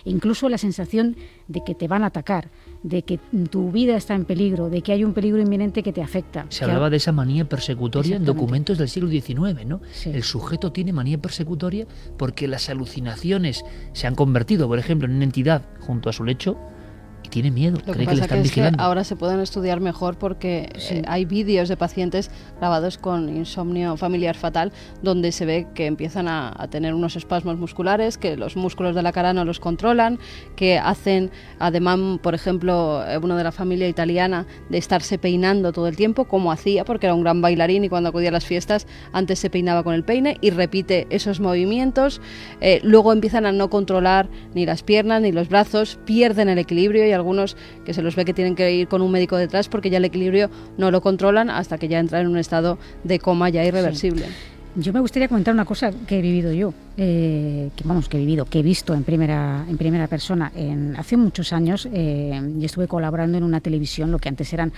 incluso la sensación de que te van a atacar, de que tu vida está en peligro, de que hay un peligro inminente que te afecta. Se hablaba de esa manía persecutoria en documentos del siglo XIX, ¿no? Sí. El sujeto tiene manía persecutoria porque las alucinaciones se han convertido, por ejemplo, en una entidad junto a su lecho tiene miedo, Lo cree que que le están que es vigilando. que ahora se pueden estudiar mejor porque Sí. eh, hay vídeos de pacientes grabados con insomnio familiar fatal donde se ve que empiezan a, a tener unos espasmos musculares, que los músculos de la cara no los controlan, que hacen ademán, por ejemplo, eh, uno de la familia italiana de estarse peinando todo el tiempo, como hacía, porque era un gran bailarín y cuando acudía a las fiestas antes se peinaba con el peine y repite esos movimientos. Eh, luego empiezan a no controlar ni las piernas ni los brazos, pierden el equilibrio y algunos que se los ve que tienen que ir con un médico detrás porque ya el equilibrio no lo controlan hasta que ya entran en un estado de coma ya irreversible. Sí. Yo me gustaría comentar una cosa que he vivido yo, eh, que vamos, que he vivido, que he visto en primera, en primera persona. En, hace muchos años eh, yo estuve colaborando en una televisión, lo que antes eran,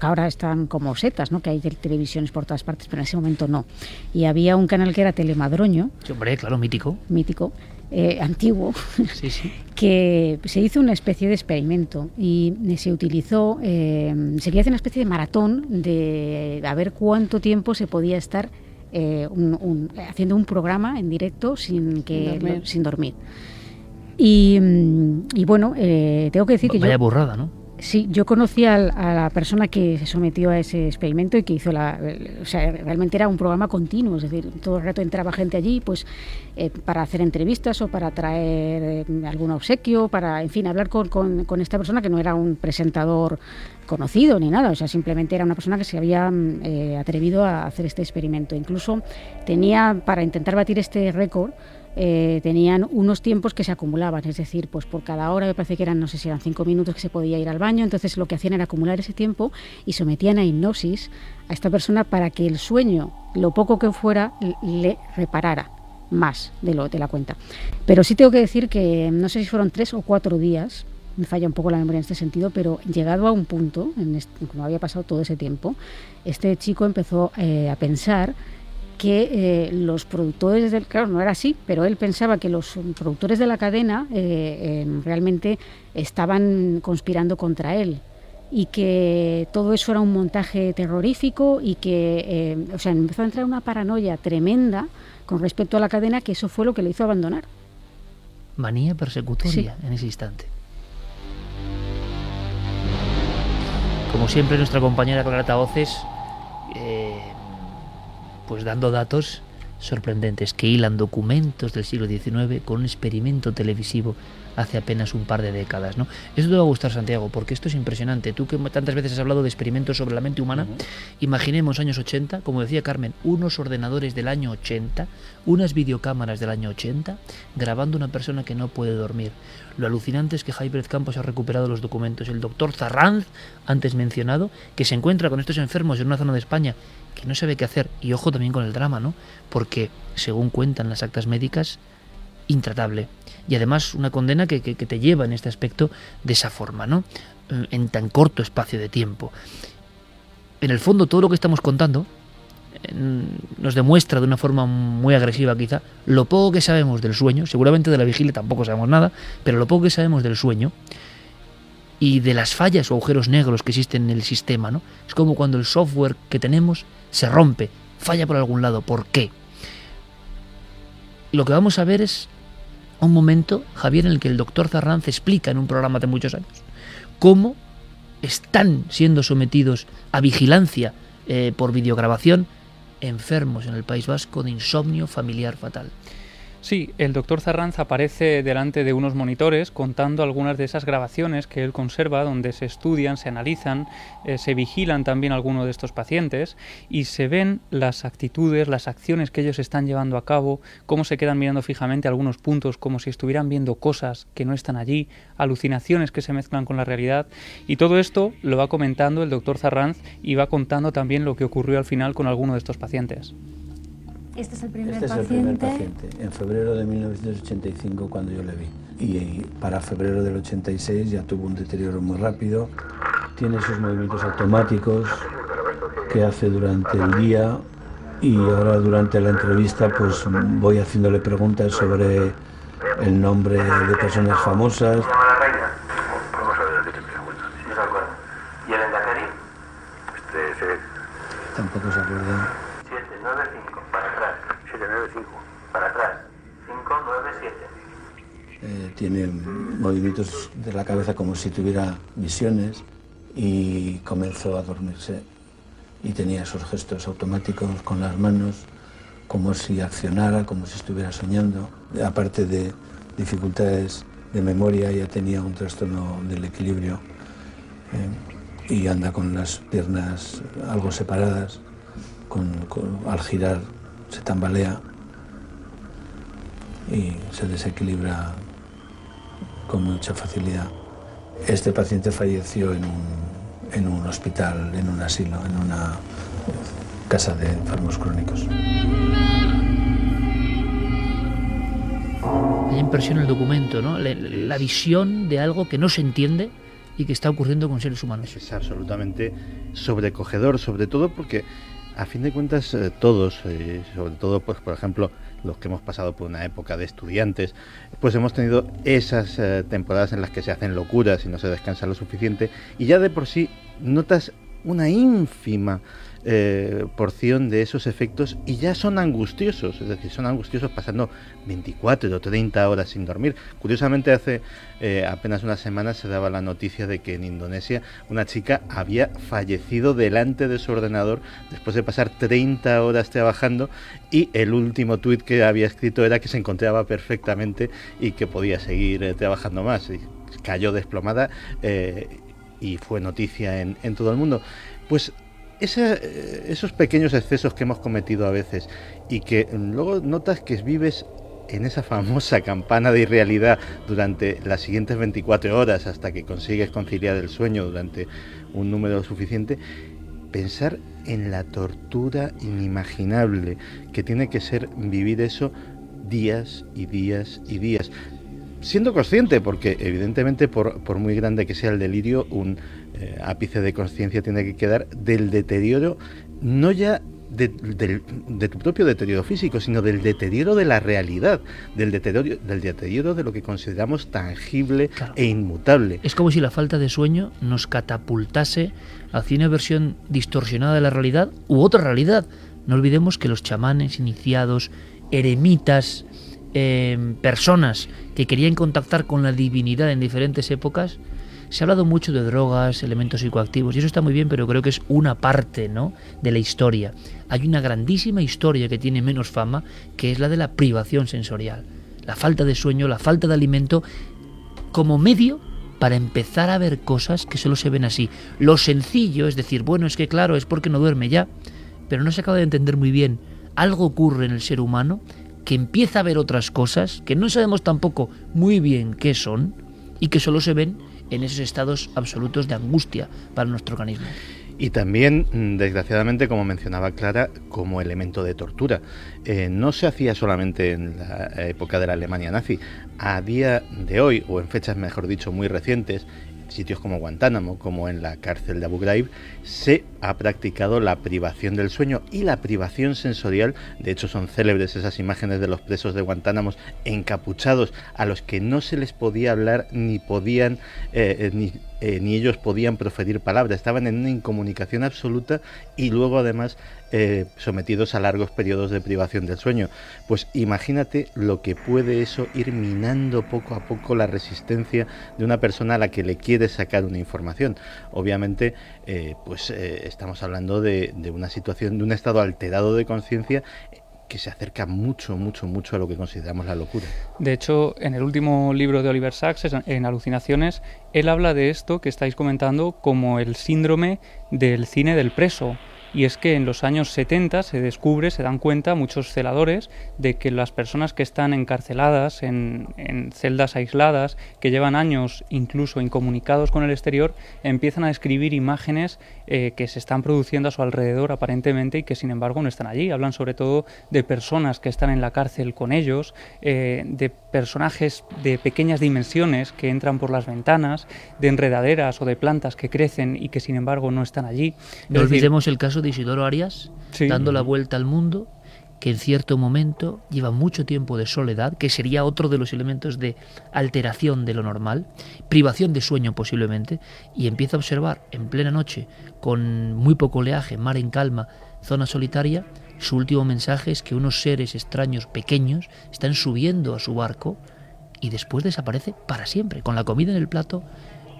ahora están como setas, ¿no? que hay televisiones por todas partes, pero en ese momento no. Y había un canal que era Telemadroño. Sí, hombre, claro, mítico. Mítico. Eh, antiguo, sí, sí. [LAUGHS] que se hizo una especie de experimento y se utilizó, eh, se quería hacer una especie de maratón de a ver cuánto tiempo se podía estar eh, un, un, haciendo un programa en directo sin, que, Sin dormir. Lo, sin dormir. Y, mm, y bueno, eh, tengo que decir que Vaya yo... burrada, ¿no? Sí, yo conocí a, a, la persona que se sometió a ese experimento y que hizo la... O sea, realmente era un programa continuo, es decir, todo el rato entraba gente allí pues eh, para hacer entrevistas o para traer eh, algún obsequio, para, en fin, hablar con, con, esta persona que no era un presentador conocido ni nada, o sea, simplemente era una persona que se había eh, atrevido a hacer este experimento. Incluso tenía, para intentar batir este récord, eh, tenían unos tiempos que se acumulaban, es decir, pues por cada hora me parece que eran, no sé si eran cinco minutos que se podía ir al baño, entonces lo que hacían era acumular ese tiempo y sometían a hipnosis a esta persona para que el sueño, lo poco que fuera, le reparara más de lo de la cuenta. Pero sí tengo que decir que no sé si fueron tres o cuatro días, me falla un poco la memoria en este sentido, pero llegado a un punto, en no había pasado todo ese tiempo, este chico empezó eh, a pensar que eh, los productores del claro no era así pero él pensaba que los productores de la cadena eh, em, realmente estaban conspirando contra él y que todo eso era un montaje terrorífico y que em, o sea empezó a entrar una paranoia tremenda con respecto a la cadena que eso fue lo que le hizo abandonar. Manía persecutoria en ese instante. Como siempre nuestra compañera Clara Voces eh, pues dando datos sorprendentes que hilan documentos del siglo XIX con un experimento televisivo hace apenas un par de décadas. ¿no? Esto te va a gustar, Santiago, porque esto es impresionante. Tú que tantas veces has hablado de experimentos sobre la mente humana, imaginemos años 80, como decía Carmen, unos ordenadores del año 80, unas videocámaras del año 80, grabando una persona que no puede dormir. Lo alucinante es que Javier Campos ha recuperado los documentos. El doctor Zarranz, antes mencionado, que se encuentra con estos enfermos en una zona de España que no sabe qué hacer. Y ojo también con el drama, ¿no? Porque, según cuentan las actas médicas, intratable. Y además una condena que, te lleva en este aspecto de esa forma, ¿no? Eh, en tan corto espacio de tiempo. En el fondo, todo lo que estamos contando nos demuestra de una forma muy agresiva quizá lo poco que sabemos del sueño, seguramente de la vigilia tampoco sabemos nada, pero lo poco que sabemos del sueño y de las fallas o agujeros negros que existen en el sistema, ¿no? Es como cuando el software que tenemos se rompe, falla por algún lado, ¿por qué? Lo que vamos a ver es un momento, Javier, en el que el doctor Zarranz explica en un programa de muchos años cómo están siendo sometidos a vigilancia eh, por videograbación enfermos en el País Vasco de insomnio familiar fatal. Sí, el doctor Zarranz aparece delante de unos monitores contando algunas de esas grabaciones que él conserva, donde se estudian, se analizan, eh, se vigilan también algunos de estos pacientes y se ven las actitudes, las acciones que ellos están llevando a cabo, cómo se quedan mirando fijamente algunos puntos como si estuvieran viendo cosas que no están allí, alucinaciones que se mezclan con la realidad y todo esto lo va comentando el doctor Zarranz y va contando también lo que ocurrió al final con alguno de estos pacientes. Este es el primer este paciente. Es el primer paciente, en febrero de 1985 cuando yo le vi. Y para febrero del 86 ya tuvo un deterioro muy rápido. Tiene sus movimientos automáticos que hace durante el día y ahora durante la entrevista pues voy haciéndole preguntas sobre el nombre de personas famosas. ¿Y el Endacari? Este, Tampoco se acuerda. 795. Para atrás. 597. Eh, tiene movimientos de la cabeza como si tuviera visiones y comenzó a dormirse y tenía esos gestos automáticos con las manos como si accionara, como si estuviera soñando. Aparte de dificultades de memoria, ya tenía un trastorno del equilibrio eh, y anda con las piernas algo separadas, al girar se tambalea y se desequilibra con mucha facilidad. Este paciente falleció en un, en un hospital, en un asilo, en una casa de enfermos crónicos. Hay impresión el documento, ¿no? La, la, visión de algo que no se entiende y que está ocurriendo con seres humanos. Es absolutamente sobrecogedor, sobre todo porque a fin de cuentas eh, todos, eh, sobre todo pues por ejemplo los que hemos pasado por una época de estudiantes, pues hemos tenido esas eh, temporadas en las que se hacen locuras y no se descansa lo suficiente y ya de por sí notas una ínfima eh, porción de esos efectos y ya son angustiosos, es decir, son angustiosos pasando 24 o 30 horas sin dormir. Curiosamente, hace eh, apenas unas semanas se daba la noticia de que en Indonesia una chica había fallecido delante de su ordenador después de pasar 30 horas trabajando y el último tuit que había escrito era que se encontraba perfectamente y que podía seguir eh, trabajando más. Y cayó desplomada y fue noticia en, en todo el mundo. Pues esos pequeños excesos que hemos cometido a veces y que luego notas que vives en esa famosa campana de irrealidad durante las siguientes 24 horas hasta que consigues conciliar el sueño durante un número suficiente, pensar en la tortura inimaginable que tiene que ser vivir eso días y días y días. Siendo consciente, porque evidentemente por, por muy grande que sea el delirio, un eh, ápice de conciencia tiene que quedar del deterioro, no ya de, tu propio deterioro físico, sino del deterioro de la realidad, del deterioro, del deterioro de lo que consideramos tangible e inmutable. Es como si la falta de sueño nos catapultase hacia una versión distorsionada de la realidad u otra realidad. No olvidemos que los chamanes iniciados, eremitas, eh, personas que querían contactar con la divinidad en diferentes épocas, se ha hablado mucho de drogas, elementos psicoactivos, y eso está muy bien, pero creo que es una parte ¿no? de la historia. Hay una grandísima historia que tiene menos fama, que es la de la privación sensorial. La falta de sueño, la falta de alimento, como medio para empezar a ver cosas que solo se ven así. Lo sencillo es decir, bueno, es que claro, es porque no duerme ya, pero no se acaba de entender muy bien. Algo ocurre en el ser humano que empieza a ver otras cosas que no sabemos tampoco muy bien qué son y que solo se ven en esos estados absolutos de angustia para nuestro organismo. Y también, mm, desgraciadamente, como mencionaba Clara, como elemento de tortura. Eh, no se hacía solamente en la época de la Alemania nazi. A día de hoy, o en fechas, mejor dicho, muy recientes, sitios como Guantánamo, como en la cárcel de Abu Ghraib, se ha practicado la privación del sueño y la privación sensorial. De hecho, son célebres esas imágenes de los presos de Guantánamo encapuchados a los que no se les podía hablar ni podían eh, eh, ni eh, ni ellos podían proferir palabras, estaban en una incomunicación absoluta y luego además sometidos a largos periodos de privación del sueño. Pues imagínate lo que puede eso ir minando poco a poco la resistencia de una persona a la que le quiere sacar una información. Obviamente, eh, pues estamos hablando de, de una situación, de un estado alterado de conciencia que se acerca mucho, mucho, mucho a lo que consideramos la locura. De hecho, en el último libro de Oliver Sacks, en Alucinaciones, él habla de esto que estáis comentando como el síndrome del cine del preso y es que en los años 70 se descubre, se dan cuenta muchos celadores de que las personas que están encarceladas en, celdas aisladas, que llevan años incluso incomunicados con el exterior, empiezan a escribir imágenes eh, que se están produciendo a su alrededor aparentemente y que sin embargo no están allí. Hablan sobre todo de personas que están en la cárcel con ellos, eh, de personajes de pequeñas dimensiones que entran por las ventanas, de enredaderas o de plantas que crecen y que sin embargo no están allí. No olvidemos el caso de Isidoro Arias, dando la vuelta al mundo, que en cierto momento lleva mucho tiempo de soledad, que sería otro de los elementos de alteración de lo normal, privación de sueño posiblemente, y empieza a observar en plena noche, con muy poco oleaje, mar en calma, zona solitaria, su último mensaje es que unos seres extraños pequeños están subiendo a su barco y después desaparece para siempre, con la comida en el plato,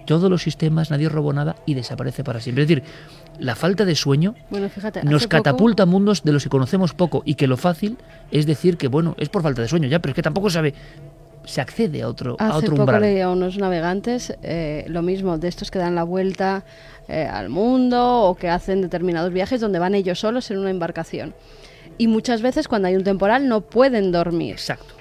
todos los sistemas, nadie robó nada y desaparece para siempre. Es decir, la falta de sueño nos catapulta a mundos de los que conocemos poco y que lo fácil es decir que, bueno, es por falta de sueño ya, pero es que tampoco sabe se accede a otro, a otro poco umbral. leí a unos navegantes eh, lo mismo, de estos que dan la vuelta eh, al mundo o que hacen determinados viajes donde van ellos solos en una embarcación. Y muchas veces cuando hay un temporal no pueden dormir. Exacto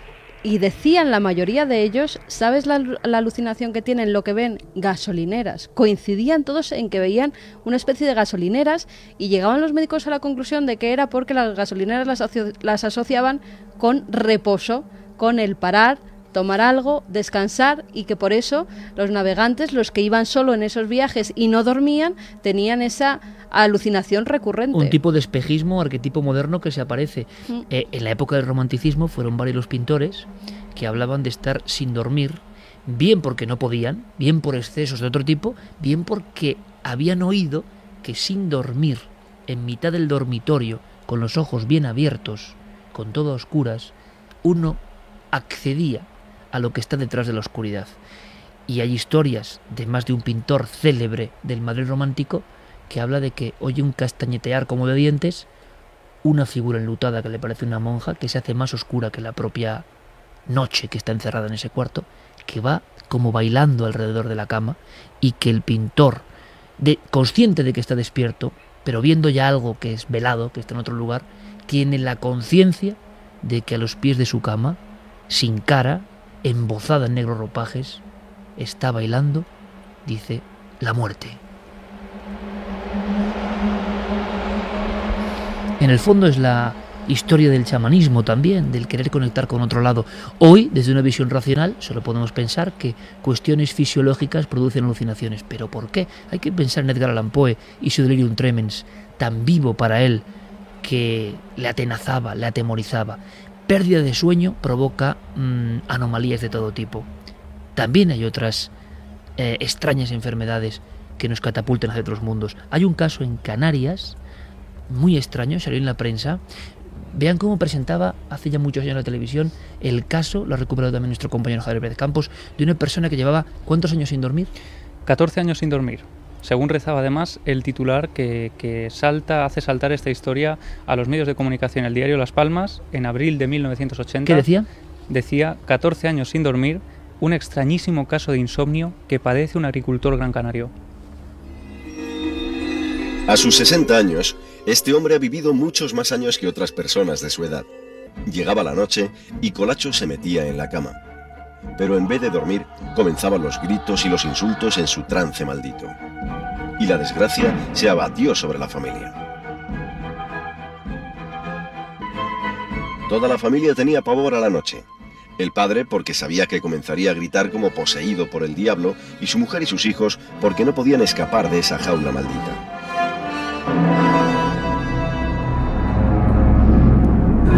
y decían la mayoría de ellos, ¿sabes la, alucinación que tienen lo que ven? Gasolineras. Coincidían todos en que veían una especie de gasolineras y llegaban los médicos a la conclusión de que era porque las gasolineras las, las asociaban con reposo, con el parar, tomar algo, descansar y que por eso los navegantes, los que iban solo en esos viajes y no dormían, tenían esa alucinación recurrente. Un tipo de espejismo, arquetipo moderno que se aparece. Mm. Eh, en la época del romanticismo fueron varios los pintores que hablaban de estar sin dormir, bien porque no podían, bien por excesos de otro tipo, bien porque habían oído que sin dormir, en mitad del dormitorio, con los ojos bien abiertos, con todo a oscuras, uno accedía a lo que está detrás de la oscuridad. Y hay historias de más de un pintor célebre del Madrid romántico que habla de que oye un castañetear como de dientes, una figura enlutada que le parece una monja, que se hace más oscura que la propia noche que está encerrada en ese cuarto, que va como bailando alrededor de la cama y que el pintor, de, consciente de que está despierto, pero viendo ya algo que es velado, que está en otro lugar, tiene la conciencia de que a los pies de su cama sin cara, embozada en negros ropajes, está bailando, dice, la muerte. En el fondo es la historia del chamanismo también, del querer conectar con otro lado. Hoy, desde una visión racional, solo podemos pensar que cuestiones fisiológicas producen alucinaciones. ¿Pero por qué? Hay que pensar en Edgar Allan Poe y su delirium tremens, tan vivo para él, que le atenazaba, le atemorizaba. Pérdida de sueño provoca mmm, anomalías de todo tipo. También hay otras eh, extrañas enfermedades que nos catapultan hacia otros mundos. Hay un caso en Canarias, muy extraño, salió en la prensa. Vean cómo presentaba hace ya muchos años en la televisión el caso, lo ha recuperado también nuestro compañero Javier Pérez Campos, de una persona que llevaba ¿cuántos años sin dormir? 14 años sin dormir. Según rezaba además el titular que, que, salta, hace saltar esta historia a los medios de comunicación, el diario Las Palmas, en abril de 1980. ¿Qué decía? Decía 14 años sin dormir, un extrañísimo caso de insomnio que padece un agricultor gran canario. A sus 60 años, este hombre ha vivido muchos más años que otras personas de su edad. Llegaba la noche y Colacho se metía en la cama. Pero en vez de dormir, comenzaban los gritos y los insultos en su trance maldito. Y la desgracia se abatió sobre la familia. Toda la familia tenía pavor a la noche. El padre porque sabía que comenzaría a gritar como poseído por el diablo y su mujer y sus hijos porque no podían escapar de esa jaula maldita.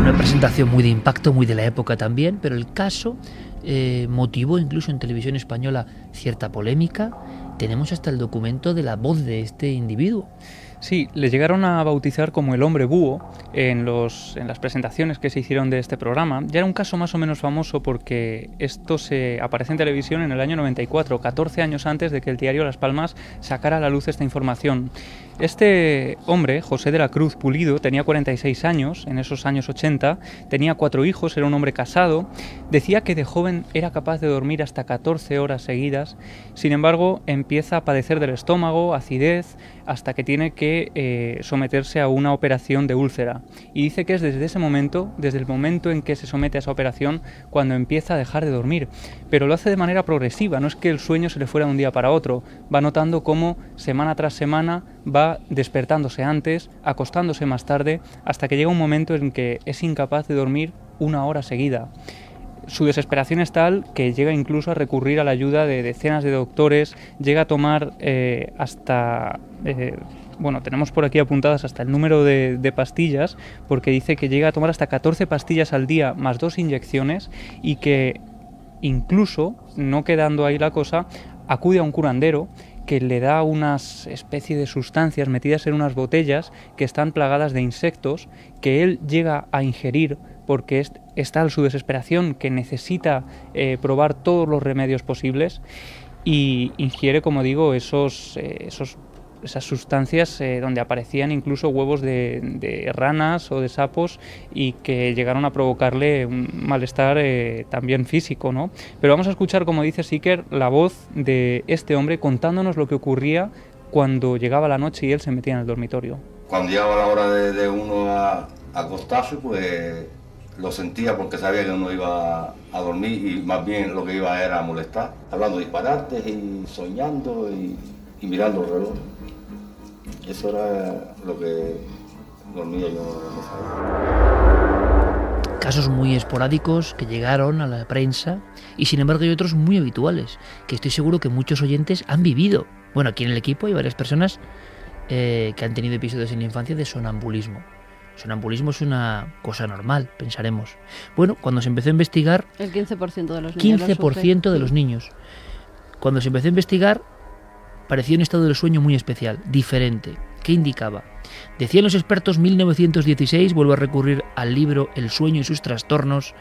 Una presentación muy de impacto, muy de la época también, pero el caso eh, motivó incluso en televisión española cierta polémica. Tenemos hasta el documento de la voz de este individuo. Sí, le llegaron a bautizar como el hombre búho en, las presentaciones que se hicieron de este programa. Ya era un caso más o menos famoso porque esto se aparece en televisión en el año 94, 14 años antes de que el diario Las Palmas sacara a la luz esta información. Este hombre, José de la Cruz Pulido, tenía 46 años, en esos años 80, tenía cuatro hijos, era un hombre casado, decía que de joven era capaz de dormir hasta 14 horas seguidas, sin embargo empieza a padecer del estómago, acidez, hasta que tiene que eh, someterse a una operación de úlcera. Y dice que es desde ese momento, desde el momento en que se somete a esa operación, cuando empieza a dejar de dormir. Pero lo hace de manera progresiva, no es que el sueño se le fuera de un día para otro, va notando cómo semana tras semana va despertándose antes, acostándose más tarde, hasta que llega un momento en que es incapaz de dormir una hora seguida. Su desesperación es tal que llega incluso a recurrir a la ayuda de decenas de doctores, llega a tomar eh, hasta... Eh, bueno, tenemos por aquí apuntadas hasta el número de, de, pastillas, porque dice que llega a tomar hasta 14 pastillas al día más dos inyecciones y que incluso, no quedando ahí la cosa, acude a un curandero que le da unas especie de sustancias metidas en unas botellas que están plagadas de insectos que él llega a ingerir porque es, es tal su desesperación que necesita eh, probar todos los remedios posibles y ingiere, como digo, esos, eh, esos esas sustancias eh, donde aparecían incluso huevos de, de, ranas o de sapos y que llegaron a provocarle un malestar eh, también físico, ¿no? Pero vamos a escuchar, como dice Siker, la voz de este hombre contándonos lo que ocurría cuando llegaba la noche y él se metía en el dormitorio. Cuando llegaba la hora de, de uno a, a acostarse, pues lo sentía porque sabía que uno iba a dormir y más bien lo que iba era a molestar, hablando disparates y soñando y, y mirando el reloj. Eso era lo que dormía yo en Casos muy esporádicos que llegaron a la prensa y sin embargo hay otros muy habituales que estoy seguro que muchos oyentes han vivido. Bueno, aquí en el equipo hay varias personas eh, que han tenido episodios en la infancia de sonambulismo. Sonambulismo es una cosa normal, pensaremos. Bueno, cuando se empezó a investigar... El 15% de los niños. 15% de los niños. Cuando se empezó a investigar, parecía un estado del sueño muy especial, diferente. ¿Qué indicaba? Decían los expertos 1916, vuelvo a recurrir al libro El sueño y sus trastornos,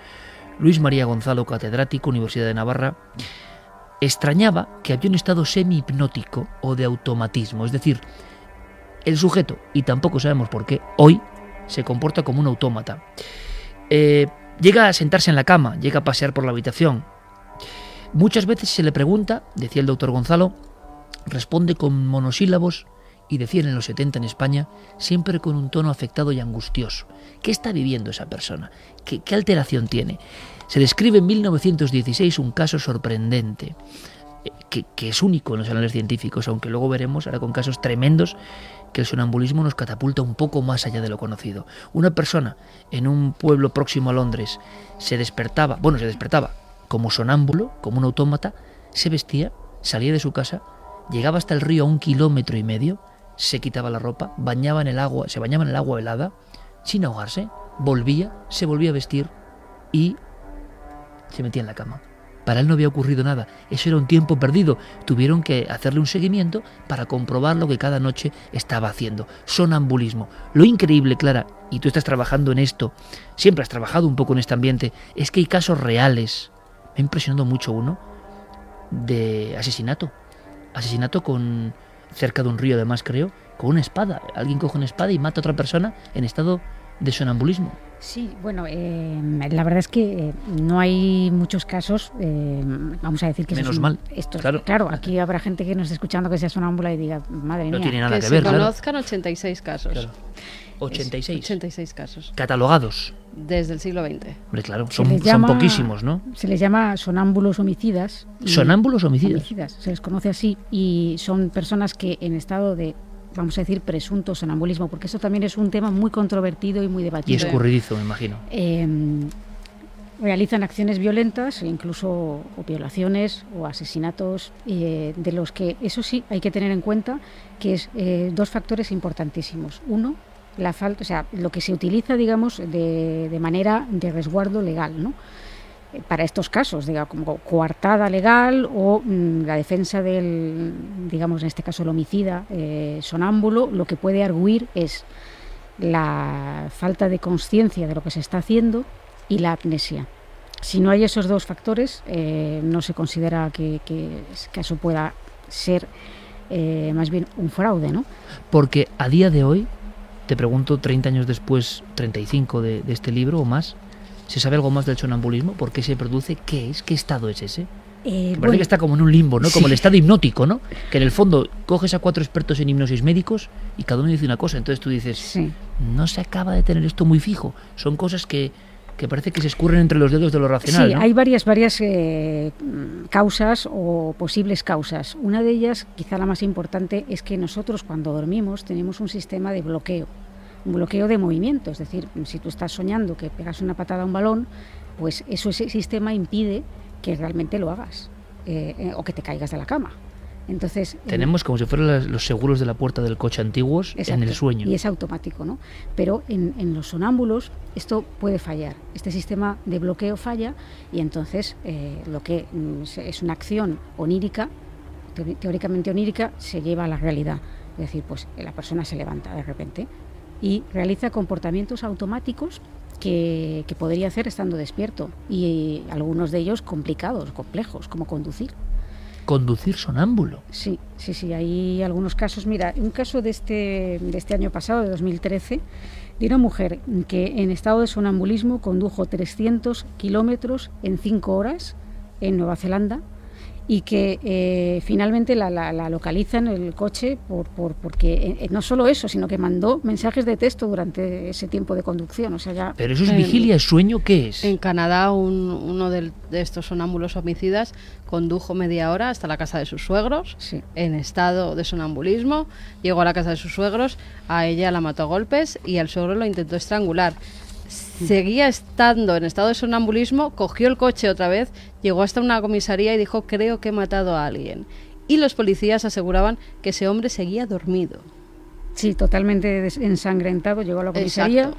Luis María Gonzalo, catedrático, Universidad de Navarra, extrañaba que había un estado semi-hipnótico o de automatismo, es decir, el sujeto, y tampoco sabemos por qué, hoy se comporta como un autómata. Eh, llega a sentarse en la cama, llega a pasear por la habitación. Muchas veces se le pregunta, decía el doctor Gonzalo, responde con monosílabos y decían en los 70 en España, siempre con un tono afectado y angustioso. ¿Qué está viviendo esa persona? ¿Qué, qué alteración tiene? Se describe en 1916 un caso sorprendente, eh, que, que es único en los anales científicos, aunque luego veremos ahora con casos tremendos que el sonambulismo nos catapulta un poco más allá de lo conocido. Una persona en un pueblo próximo a Londres se despertaba, bueno, se despertaba como sonámbulo, como un autómata, se vestía, salía de su casa, llegaba hasta el río a un kilómetro y medio, se quitaba la ropa, bañaba en el agua, se bañaba en el agua helada, sin ahogarse, volvía, se volvía a vestir y se metía en la cama. Para él no había ocurrido nada, eso era un tiempo perdido. Tuvieron que hacerle un seguimiento para comprobar lo que cada noche estaba haciendo. Sonambulismo. Lo increíble, Clara, y tú estás trabajando en esto, siempre has trabajado un poco en este ambiente, es que hay casos reales. Me ha impresionado mucho uno de asesinato. Asesinato con cerca de un río, además creo, con una espada. Alguien coge una espada y mata a otra persona en estado de sonambulismo. Sí, bueno, eh, la verdad es que eh, no hay muchos casos, eh, vamos a decir que... Menos eso es un- mal, Esto, claro. claro. aquí habrá gente que nos esté escuchando que sea sonámbula y diga, madre No mía. tiene nada que que se ver, claro. conozcan 86 casos. Claro. 86. 86 casos. Catalogados. Desde el siglo XX. Hombre, claro, son, son poquísimos, ¿no? Se les llama sonámbulos homicidas. Sonámbulos homicidas. Se les conoce así y son personas que en estado de, vamos a decir, presunto sonambulismo, porque eso también es un tema muy controvertido y muy Y debatido. escurridizo, me imagino. Eh, realizan acciones violentas, incluso o violaciones o asesinatos, eh, de los que, eso sí, hay que tener en cuenta que es eh, dos factores importantísimos. Uno, la falta, o sea, lo que se utiliza, digamos, de, de manera de resguardo legal, ¿no? Para estos casos, digamos, como coartada legal o mm, la defensa del, digamos, en este caso el homicida eh, sonámbulo, lo que puede arguir es la falta de conciencia de lo que se está haciendo y la amnesia. Si no hay esos dos factores, eh, no se considera que, caso pueda ser eh, más bien un fraude, ¿no? Porque a día de hoy, te pregunto, 30 años después, 35 de, de este libro o más, ¿se sabe algo más del sonambulismo? ¿Por qué se produce? ¿Qué es? ¿Qué estado es ese? Eh, parece bueno, que está como en un limbo, ¿no? Como sí. el estado hipnótico, ¿no? Que en el fondo coges a cuatro expertos en hipnosis médicos y cada uno dice una cosa. Entonces tú dices, no se acaba de tener esto muy fijo. Son cosas que, que parece que se escurren entre los dedos de lo racional, Sí, ¿no? hay varias, varias eh, causas o posibles causas. Una de ellas, quizá la más importante, es que nosotros cuando dormimos tenemos un sistema de bloqueo, un bloqueo de movimiento. Es decir, si tú estás soñando que pegas una patada a un balón, pues eso, ese sistema impide que realmente lo hagas eh, eh, o que te caigas de la cama. Entonces, en- Tenemos como si fueran las- los seguros de la puerta del coche antiguos en el sueño. Y es automático, ¿no? Pero en, en los sonámbulos esto puede fallar. Este sistema de bloqueo falla y entonces eh, lo que mm, es una acción onírica, teóricamente onírica, se lleva a la realidad. Es decir, pues la persona se levanta de repente y realiza comportamientos automáticos que, que podría hacer estando despierto y algunos de ellos complicados, complejos, como conducir. Conducir sonámbulo. Sí, sí, sí, hay algunos casos. Mira, un caso de este, de este año pasado, de 2013, de una mujer que en estado de sonambulismo condujo 300 kilómetros en 5 horas en Nueva Zelanda y que eh, finalmente la, la- la localizan el coche por, por- porque eh, no solo eso, sino que mandó mensajes de texto durante ese tiempo de conducción. O sea, ya Pero eso es En- vigilia, es sueño, ¿qué es? En Canadá, un- uno del- de estos sonámbulos homicidas condujo media hora hasta la casa de sus suegros en estado de sonambulismo. Llegó a la casa de sus suegros, a ella la mató a golpes y al suegro lo intentó estrangular. Seguía estando en estado de sonambulismo, cogió el coche otra vez, llegó hasta una comisaría y dijo creo que he matado a alguien. Y los policías aseguraban que ese hombre seguía dormido. Sí, totalmente ensangrentado, llegó a la comisaría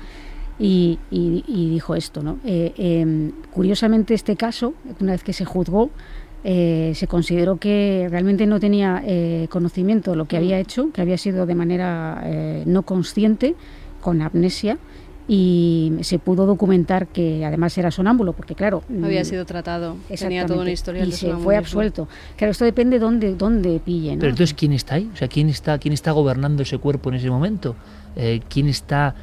y, y- y dijo esto. ¿no? Eh, eh, curiosamente, este caso, una vez que se juzgó, eh, se consideró que realmente no tenía eh, conocimiento de lo que había hecho, que había sido de manera no consciente, con amnesia, y se pudo documentar que además era sonámbulo, porque claro... Había mm, sido tratado, tenía toda una exactamente, historia y de se fue absuelto. Claro, esto depende dónde, dónde pille. ¿no? Pero entonces, ¿quién está ahí? O sea, ¿quién está, quién está gobernando ese cuerpo en ese momento? Eh, ¿Quién está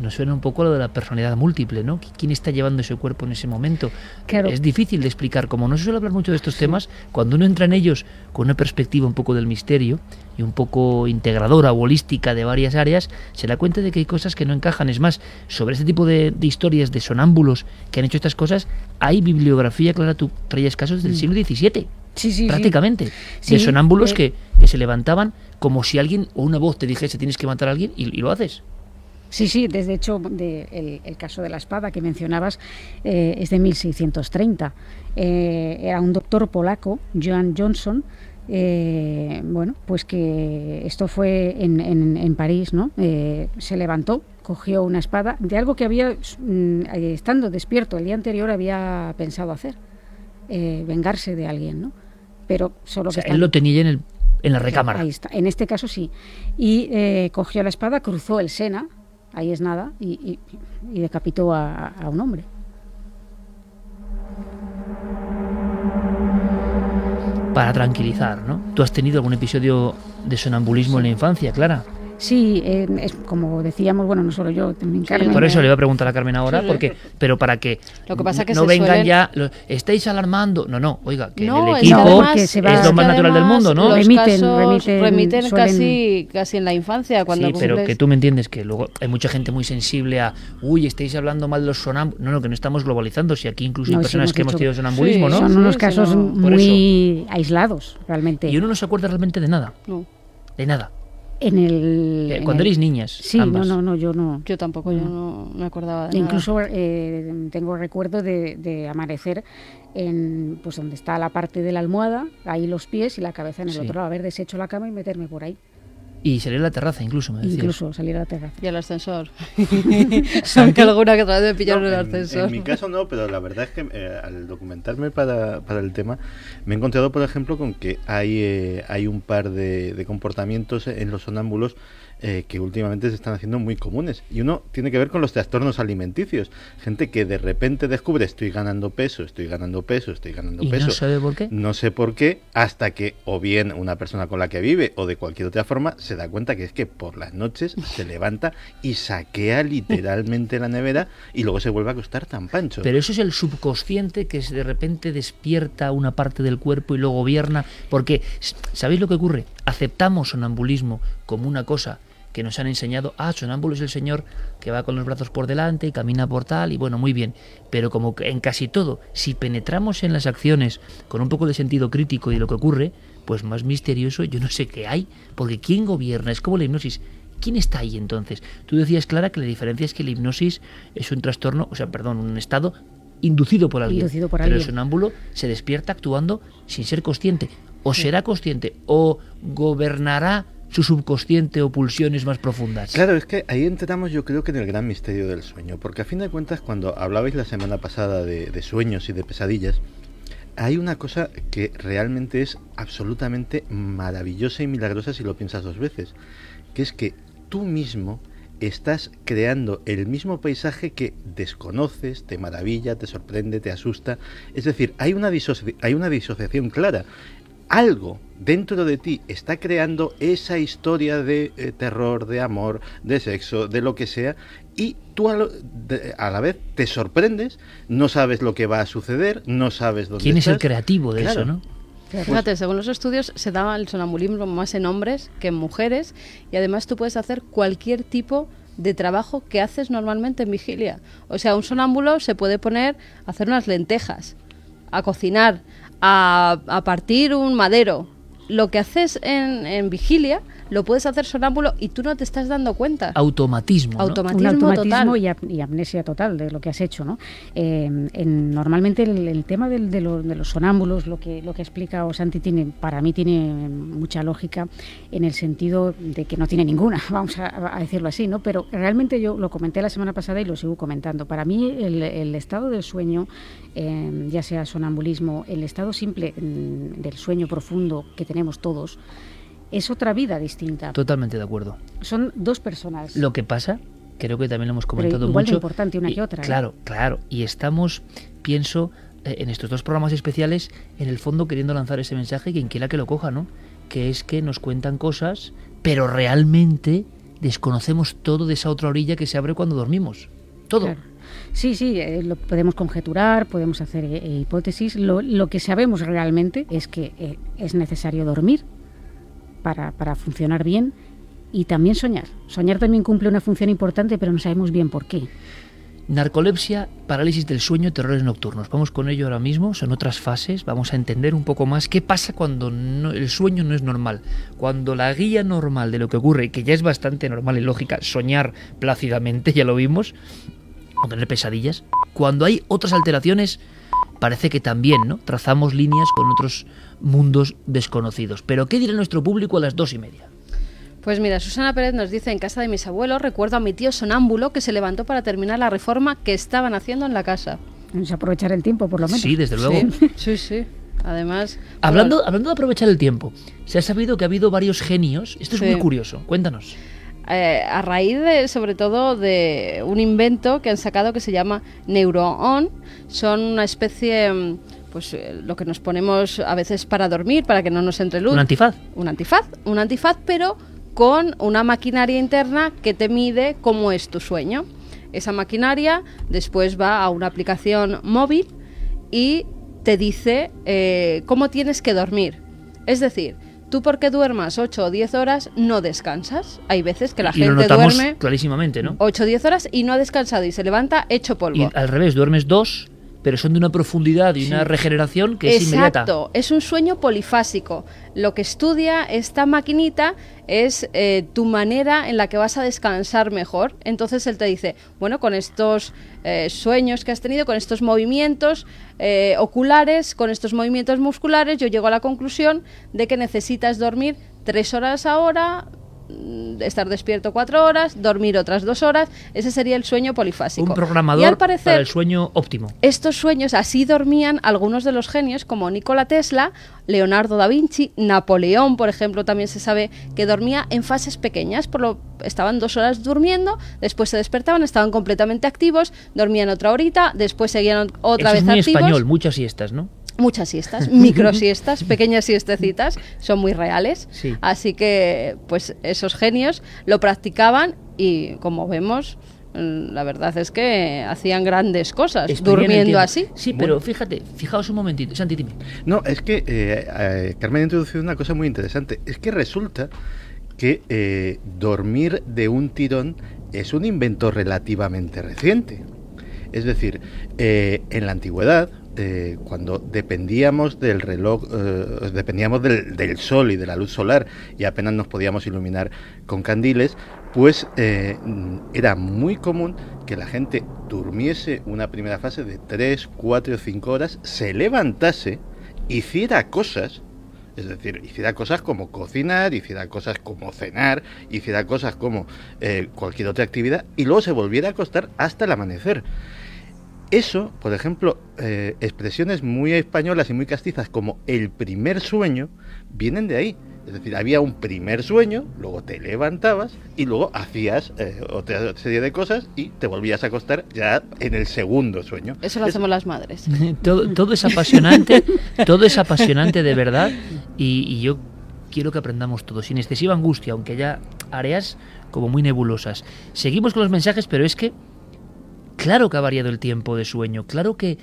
nos suena un poco lo de la personalidad múltiple, ¿no? ¿Quién está llevando ese cuerpo en ese momento? Claro. Es difícil de explicar. Como no se suele hablar mucho de estos temas, cuando uno entra en ellos con una perspectiva un poco del misterio y un poco integradora o holística de varias áreas, se da cuenta de que hay cosas que no encajan. Es más, sobre este tipo de, de historias de sonámbulos que han hecho estas cosas, hay bibliografía, Clara, tú traías casos del Mm. siglo XVII. Sí, sí, prácticamente. sí. De sonámbulos eh, que, que se levantaban como si alguien o una voz te dijese tienes que matar a alguien y, y lo haces. Sí, sí, desde hecho de el, el caso de la espada que mencionabas eh, es de 1630. Eh, era un doctor polaco, Joan Johnson, eh, bueno, pues que esto fue en, en- en París, ¿no? Eh, se levantó, cogió una espada de algo que había, mm, estando despierto el día anterior, había pensado hacer, vengarse de alguien, ¿no? Pero solo O sea, que él lo tenía en, el, en la recámara. Ahí está. En este caso sí. Y cogió la espada, cruzó el Sena, ahí es nada, y, y- decapitó a, a un hombre. Para tranquilizar, ¿no? ¿Tú has tenido algún episodio de sonambulismo en la infancia, Clara? Sí, eh, es como decíamos, bueno, no solo yo, también Carmen. Por eso eh, le voy a preguntar a Carmen ahora, Sí, sí. porque, pero para que, Lo que pasa que no se vengan suelen- ya, lo- estáis alarmando. No, no, oiga, que No, el es que equipo además- es lo más natural del mundo, ¿no? Los Remiten, casos remiten, remiten suelen- casi, casi en la infancia, cuando sí, pero que tú me entiendes que luego hay mucha gente muy sensible a, uy, estáis hablando mal de los sonambulos. No, no, que no estamos globalizando. Si aquí incluso hay no, sí, personas hemos que hemos tenido sonambulismo, ¿no? Son unos casos muy aislados, realmente. Y uno no se acuerda realmente de nada. No. De nada. En el. Eh, en cuando el- erais niñas, Sí, ambas. no, no, no, yo no. Yo tampoco, yo no me acordaba de Incluso nada. eh, tengo recuerdo de, de amanecer en pues donde está la parte de la almohada, ahí los pies y la cabeza en el Sí. otro lado, haber deshecho la cama y meterme por ahí. Y salir a la terraza incluso, me decías. Incluso salir a la terraza. Y el ascensor. [LAUGHS] [LAUGHS] Aunque alguna que otra vez me pillaron No, en el en- ascensor. En mi caso no, pero la verdad es que eh, al documentarme para, para el tema me he encontrado, por ejemplo, con que hay, eh, hay un par de, de comportamientos en los sonámbulos eh, que últimamente se están haciendo muy comunes. Y uno tiene que ver con los trastornos alimenticios. Gente que de repente descubre estoy ganando peso, estoy ganando peso, estoy ganando ¿Y no peso. sabe por qué? No sé por qué, hasta que o bien una persona con la que vive o de cualquier otra forma se da cuenta que es que por las noches [LAUGHS] se levanta y saquea literalmente la nevera y luego se vuelve a acostar tan pancho. Pero eso es el subconsciente que de repente despierta una parte del cuerpo y lo gobierna. Porque, ¿sabéis lo que ocurre? Aceptamos sonambulismo como una cosa que nos han enseñado. Ah, sonámbulo es el señor que va con los brazos por delante y camina por tal, y bueno, muy bien. Pero como que en casi todo, si penetramos en las acciones con un poco de sentido crítico y lo que ocurre, pues más misterioso yo no sé qué hay. Porque ¿quién gobierna? Es como la hipnosis. ¿Quién está ahí entonces? Tú decías, Clara, que la diferencia es que la hipnosis es un trastorno, o sea, perdón, un estado inducido por alguien. Inducido por pero el alguien. sonámbulo se despierta actuando sin ser consciente. O será consciente, o gobernará su subconsciente o pulsiones más profundas. Claro, es que ahí entramos yo creo que en el gran misterio del sueño, porque a fin de cuentas cuando hablabais la semana pasada de, de sueños y de pesadillas, hay una cosa que realmente es absolutamente maravillosa y milagrosa si lo piensas dos veces, que es que tú mismo estás creando el mismo paisaje que desconoces, te maravilla, te sorprende, te asusta. Es decir, hay una, disoci- hay una disociación clara. Algo dentro de ti está creando esa historia de eh, terror, de amor, de sexo, de lo que sea, y tú a, lo- de- a la vez te sorprendes, no sabes lo que va a suceder, no sabes dónde ¿Quién es el estás. creativo de Claro. eso, no? Fíjate, según los estudios se da el sonambulismo más en hombres que en mujeres y además tú puedes hacer cualquier tipo de trabajo que haces normalmente en vigilia. O sea, un sonámbulo se puede poner a hacer unas lentejas, a cocinar, a, a partir un madero. Lo que haces en, en vigilia lo puedes hacer sonámbulo y tú no te estás dando cuenta. Automatismo. ¿no? Automatismo, un automatismo total. y, ap- y amnesia total de lo que has hecho, ¿no? Eh, en- normalmente el, el tema del- de, lo- de los sonámbulos, lo que lo que ha explicado Santi tiene, para mí tiene mucha lógica en el sentido de que no tiene ninguna, [LAUGHS] vamos a, a decirlo así, ¿no? Pero realmente yo lo comenté la semana pasada y lo sigo comentando. Para mí el, el estado del sueño, eh, ya sea sonambulismo, el estado simple mm, del sueño profundo que tenemos todos, es otra vida distinta. Totalmente de acuerdo. Son dos personas. Lo que pasa, creo que también lo hemos comentado igual de mucho. importante una y- que otra, ¿eh? Claro, claro. Y estamos, pienso, eh, en estos dos programas especiales, en el fondo queriendo lanzar ese mensaje, quien quiera que lo coja, ¿no? Que es que nos cuentan cosas, pero realmente desconocemos todo de esa otra orilla que se abre cuando dormimos. Todo. Claro. Sí, sí, eh, lo podemos conjeturar, podemos hacer eh, hipótesis. Lo, lo que sabemos realmente es que eh, es necesario dormir para, para funcionar bien y también soñar. Soñar también cumple una función importante, pero no sabemos bien por qué. Narcolepsia, parálisis del sueño, terrores nocturnos. Vamos con ello ahora mismo, son otras fases. Vamos a entender un poco más qué pasa cuando el sueño no es normal. Cuando la guía normal de lo que ocurre, que ya es bastante normal y lógica, soñar plácidamente, [LAUGHS] ya lo vimos, o tener pesadillas. Cuando hay otras alteraciones, parece que también, ¿no? Trazamos líneas con otros mundos desconocidos. Pero ¿qué dirá nuestro público a las dos y media? Pues mira, Susana Pérez nos dice, en casa de mis abuelos recuerdo a mi tío sonámbulo que se levantó para terminar la reforma que estaban haciendo en la casa. Es aprovechar el tiempo, por lo menos. Sí, desde luego. Sí, sí, sí. Además... Hablando, hablando de aprovechar el tiempo, se ha sabido que ha habido varios genios. Esto es Sí. muy curioso. Cuéntanos. Eh, a raíz de, sobre todo, de un invento que han sacado que se llama NeuroOn. Son una especie, mm, pues eh, lo que nos ponemos a veces para dormir, para que no nos entre luz. Un antifaz. Un antifaz, un antifaz, pero con una maquinaria interna que te mide cómo es tu sueño. Esa maquinaria después va a una aplicación móvil y te dice eh, cómo tienes que dormir. Es decir, tú porque duermas 8 o 10 horas no descansas. Hay veces que la y lo gente notamos duerme clarísimamente, ¿no? 8 o 10 horas y no ha descansado y se levanta hecho polvo. Y al revés, duermes dos, pero son de una profundidad y Sí. una regeneración que es inmediata. Exacto, es un sueño polifásico. Lo que estudia esta maquinita es eh, tu manera en la que vas a descansar mejor. Entonces él te dice, bueno, con estos eh, sueños que has tenido, con estos movimientos eh, oculares, con estos movimientos musculares, yo llego a la conclusión de que necesitas dormir tres horas ahora, estar despierto cuatro horas, dormir otras dos horas. Ese sería el sueño polifásico. Un Y programador al parecer, para el sueño óptimo. estos sueños así dormían algunos de los genios como Nikola Tesla, Leonardo da Vinci, Napoleón, por ejemplo, también se sabe que dormía en fases pequeñas, por lo estaban dos horas durmiendo, después se despertaban, estaban completamente activos, dormían otra horita, después seguían otra Eso es vez muy activos. español, muchas siestas, ¿no? Muchas siestas, [LAUGHS] microsiestas, pequeñas siestecitas, son muy reales. Sí. Así que, pues, esos genios lo practicaban y, como vemos, mm, la verdad es que hacían grandes cosas durmiendo así. Sí, pero fíjate, fijaos un momentito. Santi, dime. No, es que eh, eh, Carmen ha introducido una cosa muy interesante. Es que resulta que eh, dormir de un tirón es un invento relativamente reciente. Es decir, eh, en la antigüedad, cuando dependíamos del reloj, eh, dependíamos del, sol y de la luz solar y apenas nos podíamos iluminar con candiles, pues eh, era muy común que la gente durmiese una primera fase de 3, 4 o 5 horas, se levantase, hiciera cosas, es decir, hiciera cosas como cocinar, hiciera cosas como cenar, hiciera cosas como eh, cualquier otra actividad y luego se volviera a acostar hasta el amanecer. Eso, por ejemplo, eh, expresiones muy españolas y muy castizas como el primer sueño, vienen de ahí. Es decir, había un primer sueño, luego te levantabas y luego hacías eh, otra serie de cosas y te volvías a acostar ya en el segundo sueño. Eso lo hacemos las madres. [LAUGHS] todo, todo es apasionante, todo es apasionante de verdad y, y yo quiero que aprendamos todo, sin excesiva angustia, aunque haya áreas como muy nebulosas. Seguimos con los mensajes, pero es que claro que ha variado el tiempo de sueño, claro que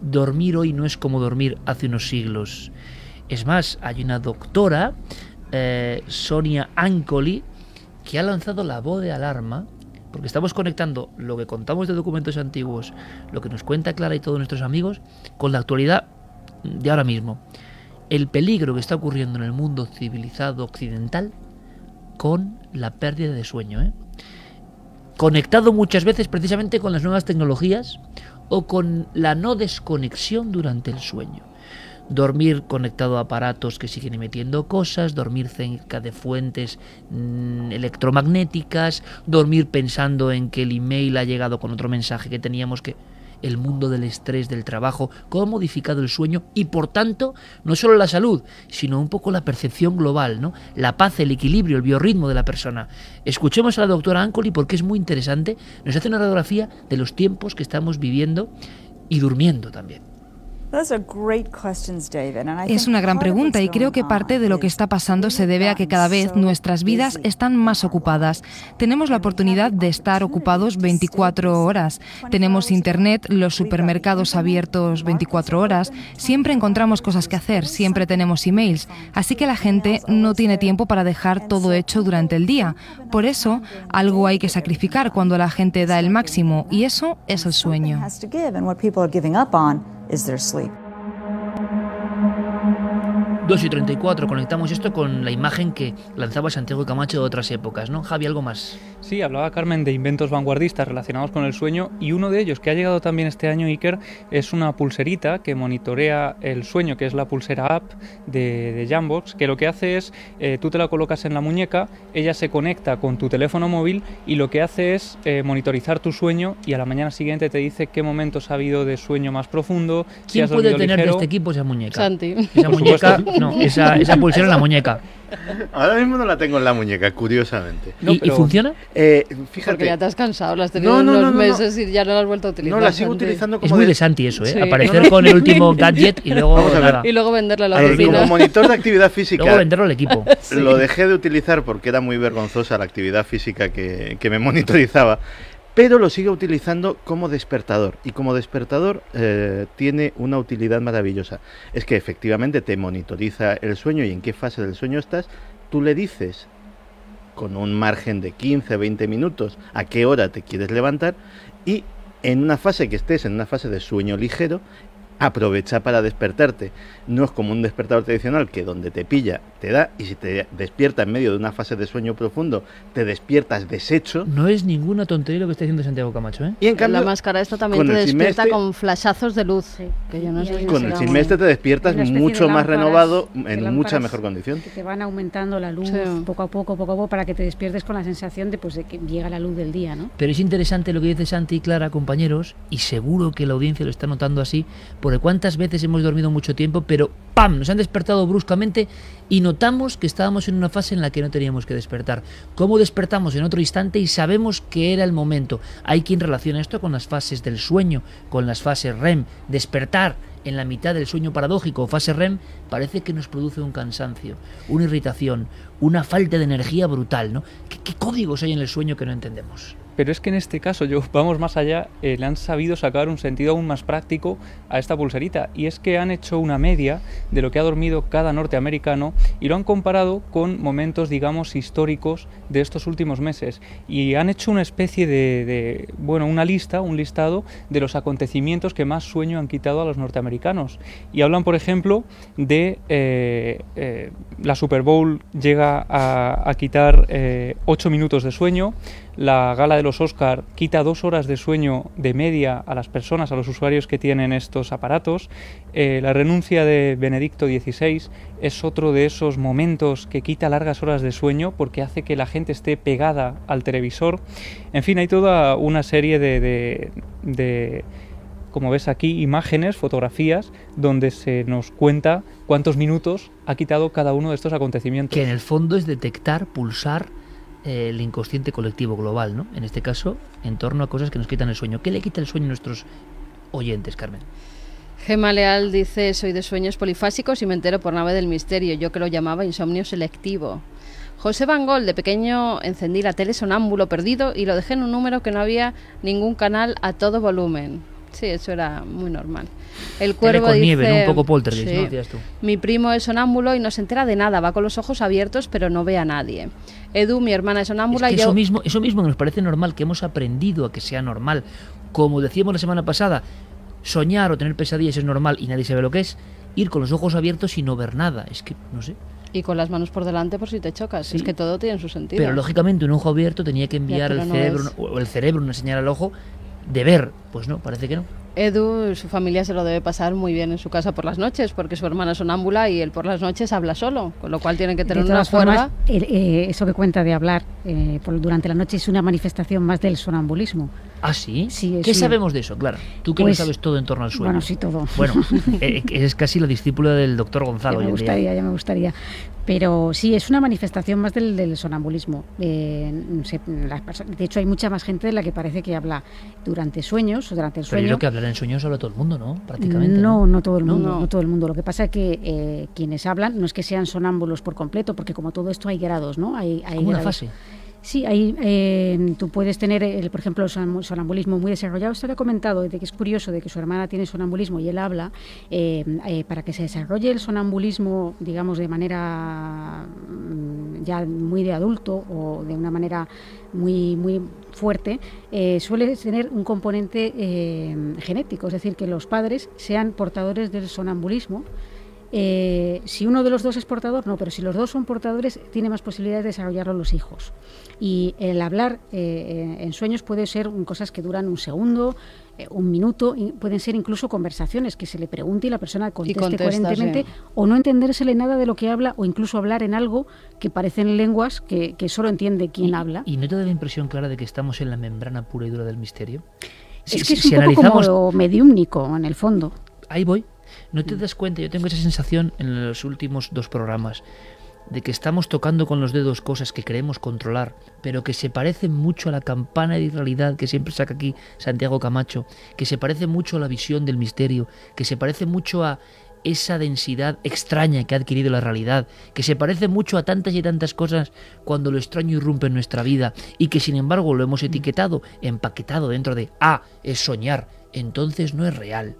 dormir hoy no es como dormir hace unos siglos. Es más, hay una doctora, eh, Sonia Ancoli, que ha lanzado la voz de alarma porque estamos conectando lo que contamos de documentos antiguos, lo que nos cuenta Clara y todos nuestros amigos, con la actualidad de ahora mismo. El peligro que está ocurriendo en el mundo civilizado occidental con la pérdida de sueño. ¿eh? Conectado muchas veces precisamente con las nuevas tecnologías o con la no desconexión durante el sueño. Dormir conectado a aparatos que siguen emitiendo cosas, dormir cerca de fuentes mm, electromagnéticas, dormir pensando en que el email ha llegado con otro mensaje que teníamos que el mundo del estrés del trabajo, cómo ha modificado el sueño y por tanto no solo la salud, sino un poco la percepción global, ¿no? La paz, el equilibrio, el biorritmo de la persona. Escuchemos a la doctora Ancoli porque es muy interesante, nos hace una radiografía de los tiempos que estamos viviendo y durmiendo también. Es una gran pregunta y creo que parte de lo que está pasando se debe a que cada vez nuestras vidas están más ocupadas. Tenemos la oportunidad de estar ocupados 24 horas. Tenemos internet, los supermercados abiertos 24 horas. Siempre encontramos cosas que hacer, siempre tenemos emails. Así que la gente no tiene tiempo para dejar todo hecho durante el día. Por eso, algo hay que sacrificar cuando la gente da el máximo y eso es el sueño. 2 y 34, conectamos esto con la imagen que lanzaba Santiago Camacho de otras épocas, ¿no? Javi, ¿algo más? Sí, hablaba Carmen de inventos vanguardistas relacionados con el sueño y uno de ellos que ha llegado también este año, Iker, es una pulserita que monitorea el sueño, que es la pulsera app de, de Jambox, que lo que hace es, eh, tú te la colocas en la muñeca, ella se conecta con tu teléfono móvil y lo que hace es eh, monitorizar tu sueño y a la mañana siguiente te dice qué momentos ha habido de sueño más profundo. ¿Quién si has puede tener de este equipo esa muñeca? Santi. Esa muñeca, no, esa, esa pulsera en la muñeca. [LAUGHS] Ahora mismo no la tengo en la muñeca, curiosamente. ¿Y- y funciona? Eh, fíjate. Porque ya te has cansado, las has tenido No, no, unos no, no, no. meses y ya no las has vuelto a utilizar. No, la sigo utilizando Es muy de Santi eso, ¿eh? Sí. Aparecer con el último [LAUGHS] gadget y luego Vamos a ver. nada. Y luego venderla a la oficina. como monitor de actividad [LAUGHS] física. Luego venderlo al equipo. Sí. Lo dejé de utilizar porque era muy vergonzosa la actividad física que, que me monitorizaba. Pero lo sigo utilizando como despertador. Y como despertador eh, tiene una utilidad maravillosa. Es que efectivamente te monitoriza el sueño y en qué fase del sueño estás. Tú le dices con un margen de 15, 20 minutos a qué hora te quieres levantar y en una fase que estés en una fase de sueño ligero, aprovecha para despertarte. No es como un despertador tradicional que donde te pilla te da y si te despierta en medio de una fase de sueño profundo te despiertas deshecho. No es ninguna tontería lo que está diciendo Santiago Camacho, ¿eh? Y en cambio, la máscara esta también con te despierta con flashazos de luz. Que yo no sé si con el será chisme un- este te despiertas mucho de más renovado en mucha mejor condición. Que te van aumentando la luz Sí. poco a poco, poco a poco, para que te despiertes con la sensación de, pues, de que llega la luz del día, ¿no? Pero es interesante lo que dice Santi y Clara, compañeros, y seguro que la audiencia lo está notando así, porque cuántas veces hemos dormido mucho tiempo, pero ¡pam! Nos han despertado bruscamente y notamos que estábamos en una fase en la que no teníamos que despertar. ¿Cómo despertamos en otro instante y sabemos que era el momento? Hay quien relaciona esto con las fases del sueño, con las fases REM. Despertar en la mitad del sueño paradójico o fase REM parece que nos produce un cansancio, una irritación, una falta de energía brutal, ¿no? ¿Qué, qué códigos hay en el sueño que no entendemos? Pero es que en este caso, yo [LAUGHS] vamos más allá, eh, le han sabido sacar un sentido aún más práctico a esta pulserita. Y es que han hecho una media de lo que ha dormido cada norteamericano y lo han comparado con momentos, digamos, históricos de estos últimos meses. Y han hecho una especie de, bueno, una lista, un listado de los acontecimientos que más sueño han quitado a los norteamericanos. Y hablan, por ejemplo, de eh, eh, la Super Bowl llega a, a quitar 8 minutos de sueño, la gala de los Oscar quita dos horas de sueño de media a las personas, a los usuarios que tienen estos aparatos. Eh, la renuncia de Benedicto XVI es otro de esos momentos que quita largas horas de sueño porque hace que la gente esté pegada al televisor. En fin, hay toda una serie de, de, de como ves aquí, imágenes, fotografías, donde se nos cuenta cuántos minutos ha quitado cada uno de estos acontecimientos. Que en el fondo es detectar, pulsar el inconsciente colectivo global, ¿no? En este caso, en torno a cosas que nos quitan el sueño. ¿Qué le quita el sueño a nuestros oyentes, Carmen? Gema Leal dice, soy de sueños polifásicos y me entero por nave del misterio. Yo que lo llamaba insomnio selectivo. José Van de pequeño encendí la tele sonámbulo perdido y lo dejé en un número que no había ningún canal a todo volumen. Sí, eso era muy normal. El cuervo con dice, nieve, ¿no? Un poco poltergeist, Sí. ¿no? Decías tú. Mi primo es sonámbulo y no se entera de nada, va con los ojos abiertos pero no ve a nadie. Edu, mi hermana es sonámbula Es que y yo... eso mismo, eso mismo nos parece normal, que hemos aprendido a que sea normal. Como decíamos la semana pasada, soñar o tener pesadillas es normal y nadie sabe lo que es. Ir con los ojos abiertos y no ver nada. Es que, no sé. Y con las manos por delante por si te chocas. Sí. Es que todo tiene su sentido. Pero lógicamente un ojo abierto tenía que enviar al no cerebro, es. o el cerebro una señal al ojo de ver. Pues no, parece que no. Edu, su familia se lo debe pasar muy bien en su casa por las noches, porque su hermana es sonámbula y él por las noches habla solo, con lo cual tiene que tener de una todas el- eh, eso que cuenta de hablar eh, por- durante la noche es una manifestación más del sonambulismo. ¿Ah, sí? ¿Qué una- sabemos de eso, Clara? Tú que Pues- lo sabes todo en torno al sueño. Bueno, sí, todo. Bueno, [LAUGHS] eh, es casi la discípula del doctor Gonzalo. Ya me gustaría, ya me gustaría. Pero sí, es una manifestación más del, del sonambulismo. Eh, se- las perso- de hecho, hay mucha más gente de la que parece que habla durante sueños o durante el Pero sueño. yo creo que hablar en sueños habla todo el mundo, ¿no? Prácticamente. No, no todo el mundo, No. no, todo el mundo. Lo que pasa es que eh, quienes hablan no es que sean sonámbulos por completo, porque como todo esto hay grados, ¿no? Hay, hay como una fase. Sí, hay, eh, tú puedes tener, el, por ejemplo, el sonam- sonambulismo muy desarrollado. Esto le he comentado, de que es curioso de que su hermana tiene sonambulismo y él habla. eh, eh, para que se desarrolle el sonambulismo, digamos, de manera mm, ya muy de adulto o de una manera muy, muy fuerte, eh, suele tener un componente eh, genético, es decir, que los padres sean portadores del sonambulismo. Eh, si uno de los dos es portador, no, pero si los dos son portadores, tiene más posibilidades de desarrollarlo los hijos. Y el hablar eh, en sueños puede ser cosas que duran un segundo, eh, un minuto, y pueden ser incluso conversaciones que se le pregunte y la persona conteste contesta, coherentemente, sí. o no entendérsele nada de lo que habla, o incluso hablar en algo que parecen lenguas que, que solo entiende quien habla. ¿Y no te da la impresión, Clara, de que estamos en la membrana pura y dura del misterio? Si- es que si- es un si poco analizamos- como mediúmnico en el fondo. ahí voy. ¿No te das cuenta? Yo tengo esa sensación en los últimos dos programas de que estamos tocando con los dedos cosas que creemos controlar, pero que se parecen mucho a la campana de realidad que siempre saca aquí Santiago Camacho, que se parece mucho a la visión del misterio, que se parece mucho a esa densidad extraña que ha adquirido la realidad, que se parece mucho a tantas y tantas cosas cuando lo extraño irrumpe en nuestra vida y que sin embargo lo hemos etiquetado, empaquetado dentro de, ah, es soñar, entonces no es real.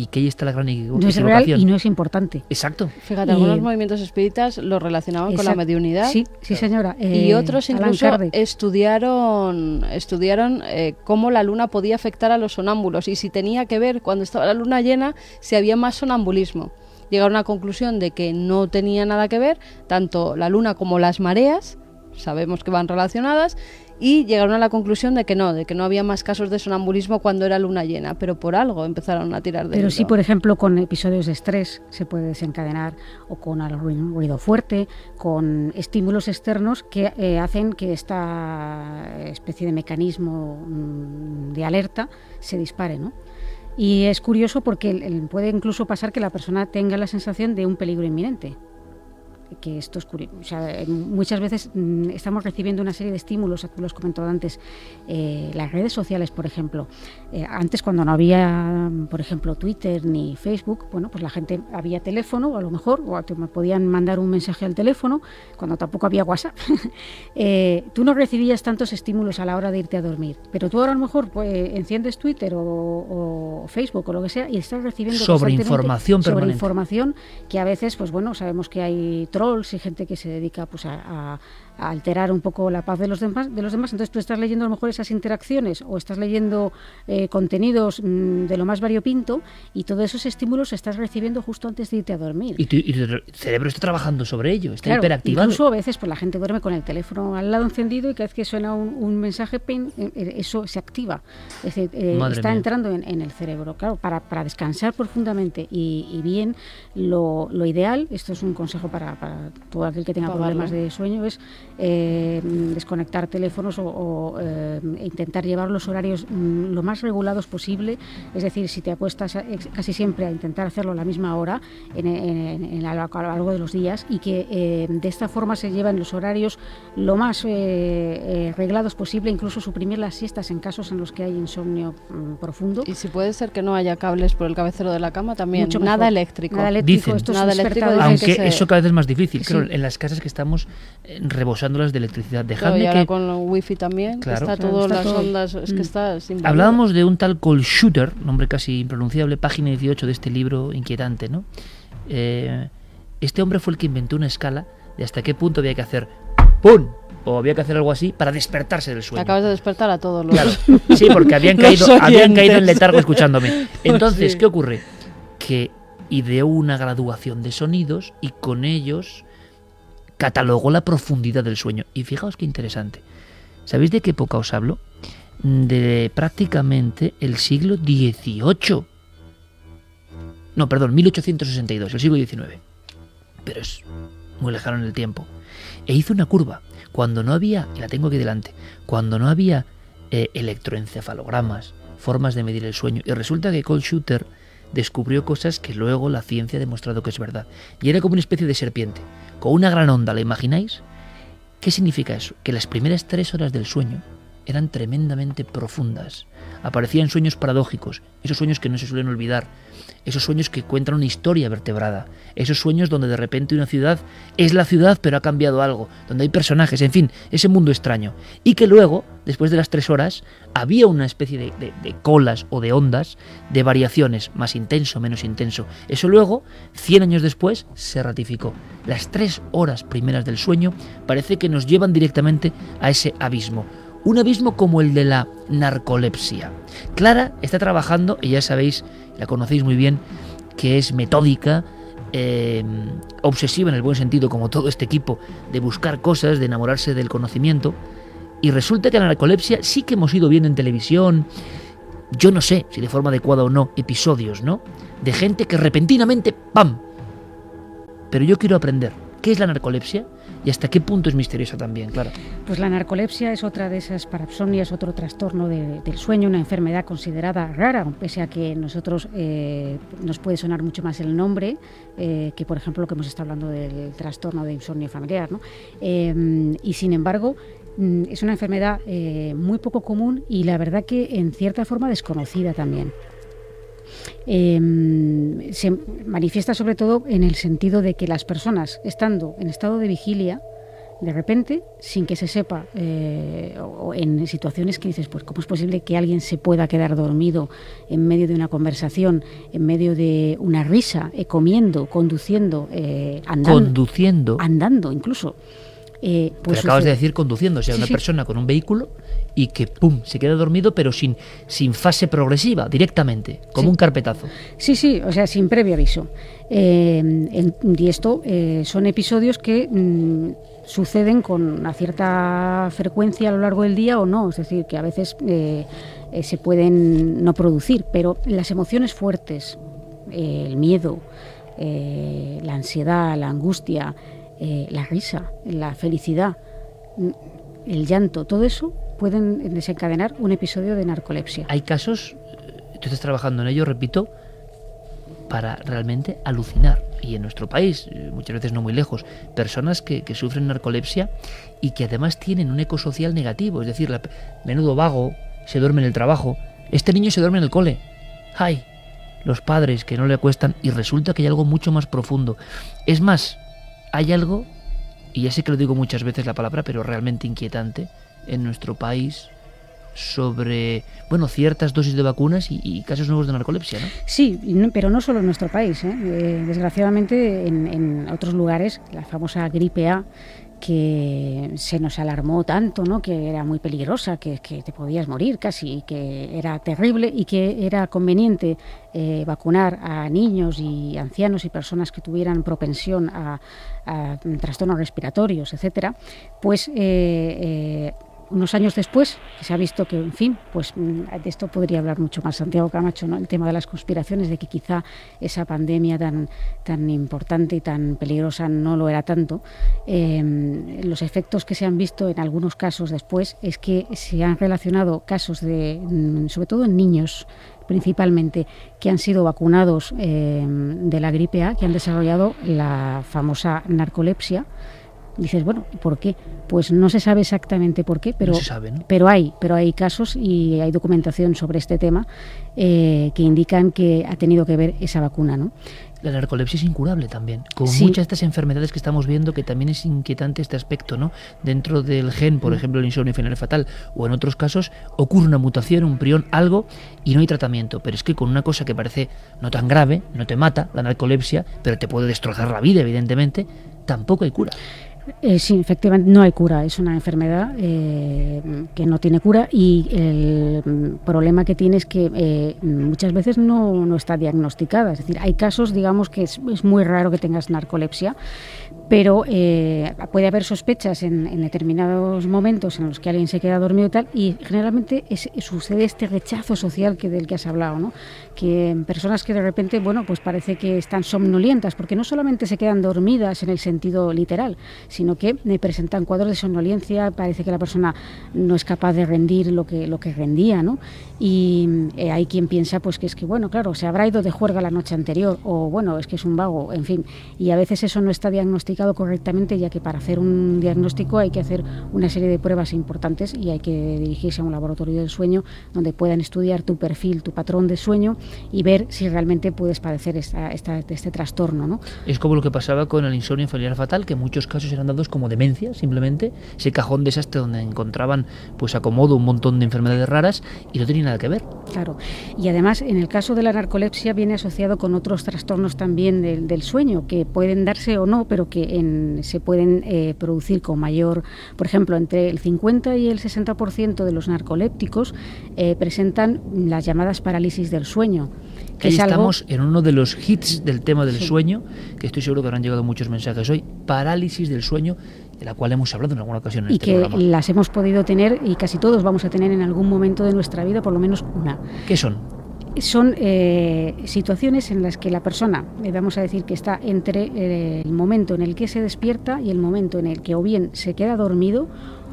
Y que ahí está la gran equivo- No es real equivocación. y no es importante. Exacto. Fíjate, Y- algunos movimientos espíritas lo relacionaban con la mediunidad. Sí, sí, señora. y Eh, otros incluso estudiaron estudiaron eh, cómo la luna podía afectar a los sonámbulos y si tenía que ver cuando estaba la luna llena si había más sonambulismo. Llegaron a la conclusión de que no tenía nada que ver tanto la luna como las mareas, sabemos que van relacionadas y llegaron a la conclusión de que no, de que no había más casos de sonambulismo cuando era luna llena, pero por algo empezaron a tirar de Pero sí, por ejemplo, con episodios de estrés se puede desencadenar o con al ruido, fuerte, con estímulos externos que eh, hacen que esta especie de mecanismo mm, de alerta se dispare, ¿no? Y es curioso porque puede incluso pasar que la persona tenga la sensación de un peligro inminente. Que esto es curioso. O sea, muchas veces mm, estamos recibiendo una serie de estímulos, tú lo has comentado antes, eh, las redes sociales, por ejemplo. Eh, antes, cuando no había, por ejemplo, Twitter ni Facebook, bueno, pues la gente había teléfono, a lo mejor, o te podían mandar un mensaje al teléfono, cuando tampoco había WhatsApp. [LAUGHS] Eh, tú no recibías tantos estímulos a la hora de irte a dormir, pero tú ahora a lo mejor pues, enciendes Twitter o, o Facebook o lo que sea y estás recibiendo sobre permanente. información que a veces, pues bueno, sabemos que hay y gente que se dedica pues a- a alterar un poco la paz de los demás, de los demás. Entonces tú estás leyendo a lo mejor esas interacciones o estás leyendo eh, contenidos mm, de lo más variopinto y todos esos estímulos estás recibiendo justo antes de irte a dormir. Y tu, y tu cerebro está trabajando sobre ello, está Claro, hiperactivado. Incluso a veces pues la gente duerme con el teléfono al lado encendido y cada vez que suena un, un mensaje, pin, eh, eh, eso se activa. Es decir, eh, está mía. entrando en, en el cerebro. Claro, para, para descansar profundamente y, y bien, lo, lo ideal, esto es un consejo para, para todo aquel que tenga problemas de sueño, es eh, desconectar teléfonos o, o, eh, intentar llevar los horarios mm, lo más regulados posible. Es decir, si te apuestas a- ex- casi siempre a intentar hacerlo a la misma hora en, en- en- a lo a lo largo de los días y que eh, de esta forma se llevan los horarios lo más eh, eh, reglados posible, incluso suprimir las siestas en casos en los que hay insomnio mm, profundo. Y si puede ser que no haya cables por el cabecero de la cama también, Mucho nada eléctrico. Nada eléctrico, Dicen. estos Nada eléctrico, despertadores dicen Aunque que se- eso cada vez es más difícil, Sí. creo, en las casas que estamos eh, de electricidad. Claro, Dejadme y ahora que con wifi también, Claro. está Claro, todo está las todo. ondas, es que Mm. está sin Hablábamos de un tal Cole Shooter, nombre casi impronunciable, página 18 de este libro inquietante, ¿no? Eh, este hombre fue el que inventó una escala de hasta qué punto había que hacer ¡pum! o había que hacer algo así para despertarse del Te sueño. acabas de despertar a todos los. Claro, sí, porque habían [LAUGHS] caído, habían caído en letargo escuchándome. [LAUGHS] Entonces, Sí. ¿qué ocurre? Que ideó una graduación de sonidos y con ellos catalogó la profundidad del sueño. Y fijaos qué interesante. ¿Sabéis de qué época os hablo? De prácticamente el siglo XVIII. No, perdón, 1862, el siglo XIX. pero es muy lejano en el tiempo. E hizo una curva. Cuando no había, y la tengo aquí delante, cuando no había eh, electroencefalogramas, formas de medir el sueño, y resulta que Cold Shooter descubrió cosas que luego la ciencia ha demostrado que es verdad. Y era como una especie de serpiente, con una gran onda, ¿la imagináis? ¿Qué significa eso? Que las primeras tres horas del sueño eran tremendamente profundas. Aparecían sueños paradójicos, esos sueños que no se suelen olvidar, esos sueños que cuentan una historia vertebrada, esos sueños donde de repente una ciudad es la ciudad pero ha cambiado algo, donde hay personajes, en fin, ese mundo extraño. Y que luego, después de las tres horas, había una especie de, de, colas o de ondas de variaciones, más intenso, menos intenso. Eso luego, 100 años después, se ratificó. Las tres horas primeras del sueño parece que nos llevan directamente a ese abismo un abismo como el de la narcolepsia. Clara está trabajando, y ya sabéis, la conocéis muy bien, que es metódica, eh, obsesiva en el buen sentido, como todo este equipo, de buscar cosas, de enamorarse del conocimiento. Y resulta que la narcolepsia sí que hemos ido viendo en televisión, yo no sé si de forma adecuada o no, episodios, ¿no? De gente que repentinamente, ¡pam! Pero yo quiero aprender, ¿qué es la narcolepsia? Y hasta qué punto es misteriosa también, claro. Pues la narcolepsia es otra de esas parapsonias, otro trastorno de, del sueño, una enfermedad considerada rara, pese a que nosotros eh, nos puede sonar mucho más el nombre eh, que, por ejemplo, lo que hemos estado hablando del trastorno de insomnio familiar. ¿no? Eh, y sin embargo, mm, es una enfermedad muy poco común y la verdad que en cierta forma desconocida también. Eh, se manifiesta sobre todo en el sentido de que las personas, estando en estado de vigilia, de repente, sin que se sepa, eh, o en situaciones que dices, pues, ¿cómo es posible que alguien se pueda quedar dormido en medio de una conversación, en medio de una risa, eh, comiendo, conduciendo, eh, andando? Conduciendo. Andando, incluso. Eh, pues pero acabas de decir conduciendo, o sea, sí, una sí. persona con un vehículo y que pum, se queda dormido, pero sin, sin fase progresiva, directamente, como sí. un carpetazo. Sí, sí, o sea, sin previo aviso. Eh, en, y esto eh, son episodios que mmm, suceden con una cierta frecuencia a lo largo del día o no, es decir, que a veces eh, se pueden no producir, pero las emociones fuertes, el miedo, la ansiedad, la angustia, la risa, la felicidad, el llanto, todo eso pueden desencadenar un episodio de narcolepsia. Hay casos, tú estás trabajando en ello, repito, para realmente alucinar. Y en nuestro país, muchas veces no muy lejos, personas que, sufren narcolepsia y que además tienen un eco social negativo, es decir, menudo vago, se duerme en el trabajo, este niño se duerme en el cole. ¡Ay! Los padres que no le acuestan y resulta que hay algo mucho más profundo. Es más, hay algo, y ya sé que lo digo muchas veces la palabra, pero realmente inquietante en nuestro país sobre bueno ciertas dosis de vacunas y, casos nuevos de narcolepsia, ¿no? Sí, pero no solo en nuestro país. ¿eh? Eh, desgraciadamente en, otros lugares, la famosa gripe A que se nos alarmó tanto, ¿no? que era muy peligrosa, que, que te podías morir casi, que era terrible y que era conveniente eh, vacunar a niños y ancianos y personas que tuvieran propensión a, trastornos respiratorios, etcétera, pues eh, unos años después, se ha visto que, en fin, pues mm, de esto podría hablar mucho más Santiago Camacho, ¿no? el tema de las conspiraciones, de que quizá esa pandemia tan, tan importante y tan peligrosa no lo era tanto. Eh, los efectos que se han visto en algunos casos después es que se han relacionado casos de, mm, sobre todo en niños, principalmente, que han sido vacunados eh, de la gripe A, que han desarrollado la famosa narcolepsia, dices, bueno, ¿por qué? Pues no se sabe exactamente por qué, pero, no sabe, ¿no? pero hay, pero hay casos y hay documentación sobre este tema eh, que indican que ha tenido que ver esa vacuna, ¿no? La narcolepsia es incurable también, con sí. muchas de estas enfermedades que estamos viendo, que también es inquietante este aspecto, ¿no? Dentro del gen, por mm. ejemplo, el insomnio final fatal, o en otros casos, ocurre una mutación, un prión, algo, y no hay tratamiento. Pero es que con una cosa que parece no tan grave, no te mata, la narcolepsia, pero te puede destrozar la vida, evidentemente, tampoco hay cura. Eh, sí, efectivamente no hay cura, es una enfermedad eh, que no tiene cura y el problema que tiene es que eh, muchas veces no, no, está diagnosticada. Es decir, hay casos, digamos, que es muy raro que tengas narcolepsia pero eh, puede haber sospechas en, determinados momentos en los que alguien se queda dormido y tal, y generalmente sucede este rechazo social que del que has hablado, ¿no? que personas que de repente, bueno, pues parece que están somnolientas, porque no solamente se quedan dormidas en el sentido literal, sino que presentan cuadros de somnolencia, parece que la persona no es capaz de rendir lo que, lo que rendía, ¿no? y eh, hay quien piensa pues que es que, bueno, claro, se habrá ido de juerga la noche anterior, o bueno, es que es un vago, en fin, y a veces eso no está diagnosticado correctamente, ya que para hacer un diagnóstico hay que hacer una serie de pruebas importantes y hay que dirigirse a un laboratorio del sueño donde puedan estudiar tu perfil, tu patrón de sueño y ver si realmente puedes padecer esta, este trastorno. ¿no? Es como lo que pasaba con el insomnio familiar fatal, que en muchos casos eran dados como demencia, simplemente, ese cajón desastre donde encontraban pues acomodo un montón de enfermedades raras y no tenía nada que ver. Claro, y además en el caso de la narcolepsia viene asociado con otros trastornos también del, del sueño, que pueden darse o no, pero que se pueden eh, producir con mayor, por ejemplo, entre el 50 y el 60% de los narcolépticos eh, presentan las llamadas parálisis del sueño. Que estamos en uno de los hits del tema del sueño, que estoy seguro que habrán llegado muchos mensajes hoy, parálisis del sueño, de la cual hemos hablado en alguna ocasión en y este que programa. las hemos podido tener y casi todos vamos a tener en algún momento de nuestra vida por lo menos una. ¿Qué son? Son eh, situaciones en las que la persona, eh, vamos a decir que está entre eh, el momento en el que se despierta y el momento en el que o bien se queda dormido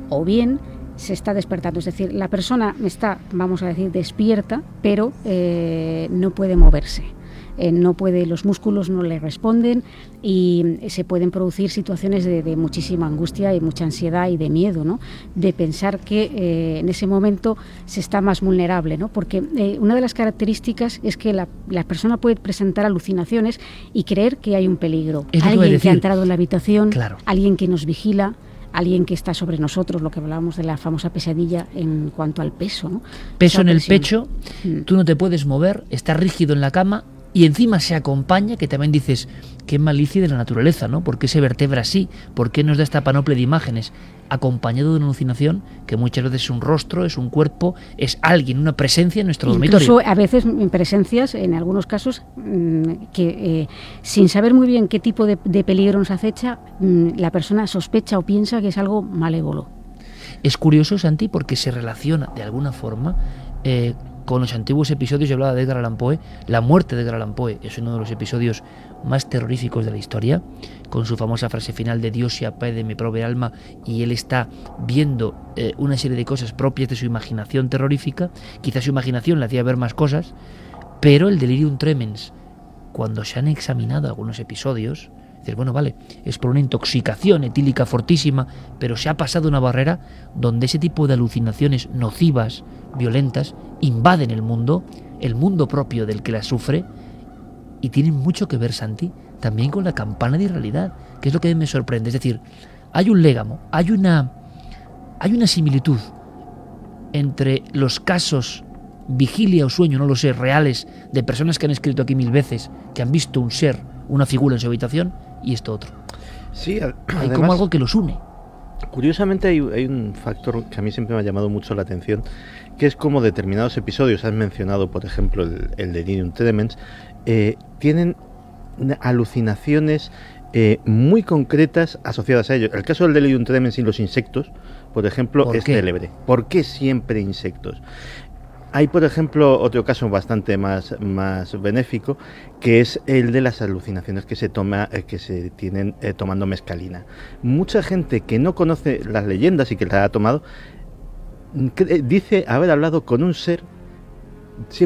o bien se está despertando. Es decir, la persona está, vamos a decir, despierta, pero no puede moverse. Eh, no puede, los músculos no le responden y se pueden producir situaciones de, muchísima angustia y mucha ansiedad y de miedo, ¿no? de pensar que eh, en ese momento se está más vulnerable, ¿no? porque eh, una de las características es que la, persona puede presentar alucinaciones y creer que hay un peligro. alguien que, ha entrado en la habitación, alguien que nos vigila, alguien que está sobre nosotros, lo que hablábamos de la famosa pesadilla en cuanto al peso. ¿no? Peso en el pecho, mm. tú no te puedes mover, estás rígido en la cama y encima se acompaña, que también dices, qué malicia de la naturaleza, ¿no? ¿Por qué se vertebra así? ¿Por qué nos da esta panoplia de imágenes? Acompañado de una alucinación que muchas veces es un rostro, es un cuerpo, es alguien, una presencia en nuestro Incluso dormitorio. a veces presencias, en algunos casos, mm, que eh, sin saber muy bien qué tipo de, peligro nos acecha, mm, la persona sospecha o piensa que es algo malévolo. Es curioso, Santi, porque se relaciona de alguna forma eh, con los antiguos episodios, yo hablaba de Edgar la muerte de Edgar Poe es uno de los episodios más terroríficos de la historia, con su famosa frase final de Dios se apae de mi propia alma y él está viendo eh, una serie de cosas propias de su imaginación terrorífica, quizás su imaginación le hacía ver más cosas, pero el delirium tremens, cuando se han examinado algunos episodios, bueno, vale, es por una intoxicación etílica fortísima, pero se ha pasado una barrera donde ese tipo de alucinaciones nocivas, violentas, invaden el mundo, el mundo propio del que las sufre, y tienen mucho que ver, Santi, también con la campana de irrealidad, que es lo que me sorprende. Es decir, hay un légamo, hay una, hay una similitud entre los casos vigilia o sueño, no lo sé, reales, de personas que han escrito aquí mil veces, que han visto un ser, una figura en su habitación, y esto otro. Sí, hay como algo que los une. Curiosamente hay, un factor que a mí siempre me ha llamado mucho la atención, que es como determinados episodios, has mencionado por ejemplo el, el Delirium Tremens, eh, tienen alucinaciones eh, muy concretas asociadas a ellos. El caso del Delirium Tremens y los insectos, por ejemplo, es célebre. ¿Por qué siempre insectos? Hay, por ejemplo, otro caso bastante más, más benéfico, que es el de las alucinaciones que se, toma, eh, que se tienen eh, tomando mescalina. Mucha gente que no conoce las leyendas y que las ha tomado, eh, dice haber hablado con un ser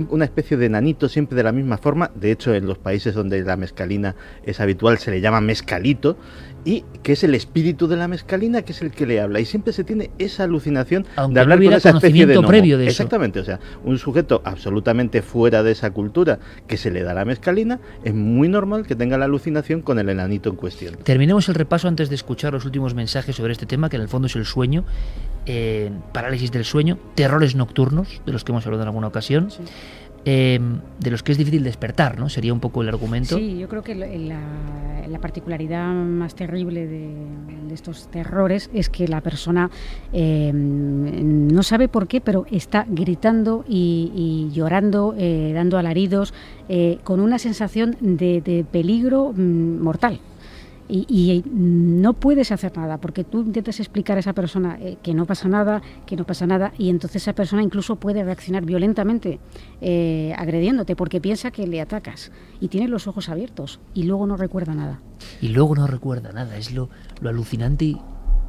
una especie de nanito siempre de la misma forma. De hecho, en los países donde la mescalina es habitual se le llama mescalito y que es el espíritu de la mescalina que es el que le habla. Y siempre se tiene esa alucinación de hablar con esa especie de previo de exactamente o sea un sujeto absolutamente fuera de esa cultura que se le da la mescalina es muy normal que tenga la alucinación con el enanito en cuestión. Terminemos el repaso antes de escuchar los últimos mensajes sobre este tema que en el fondo es el sueño eh, parálisis del sueño terrores nocturnos de los que hemos hablado en alguna ocasión eh, de los que es difícil despertar, ¿no? Sería un poco el argumento. Sí, yo creo que la, la particularidad más terrible de, estos terrores es que la persona eh, no sabe por qué, pero está gritando y, y llorando, eh, dando alaridos, eh, con una sensación de, de peligro mm, mortal. Y, y, no puedes hacer nada porque tú intentas explicar a esa persona eh, que no pasa nada, que no pasa nada y entonces esa persona incluso puede reaccionar violentamente eh, agrediéndote porque piensa que le atacas y tiene los ojos abiertos y luego no recuerda nada. Y luego no recuerda nada, es lo, lo alucinante y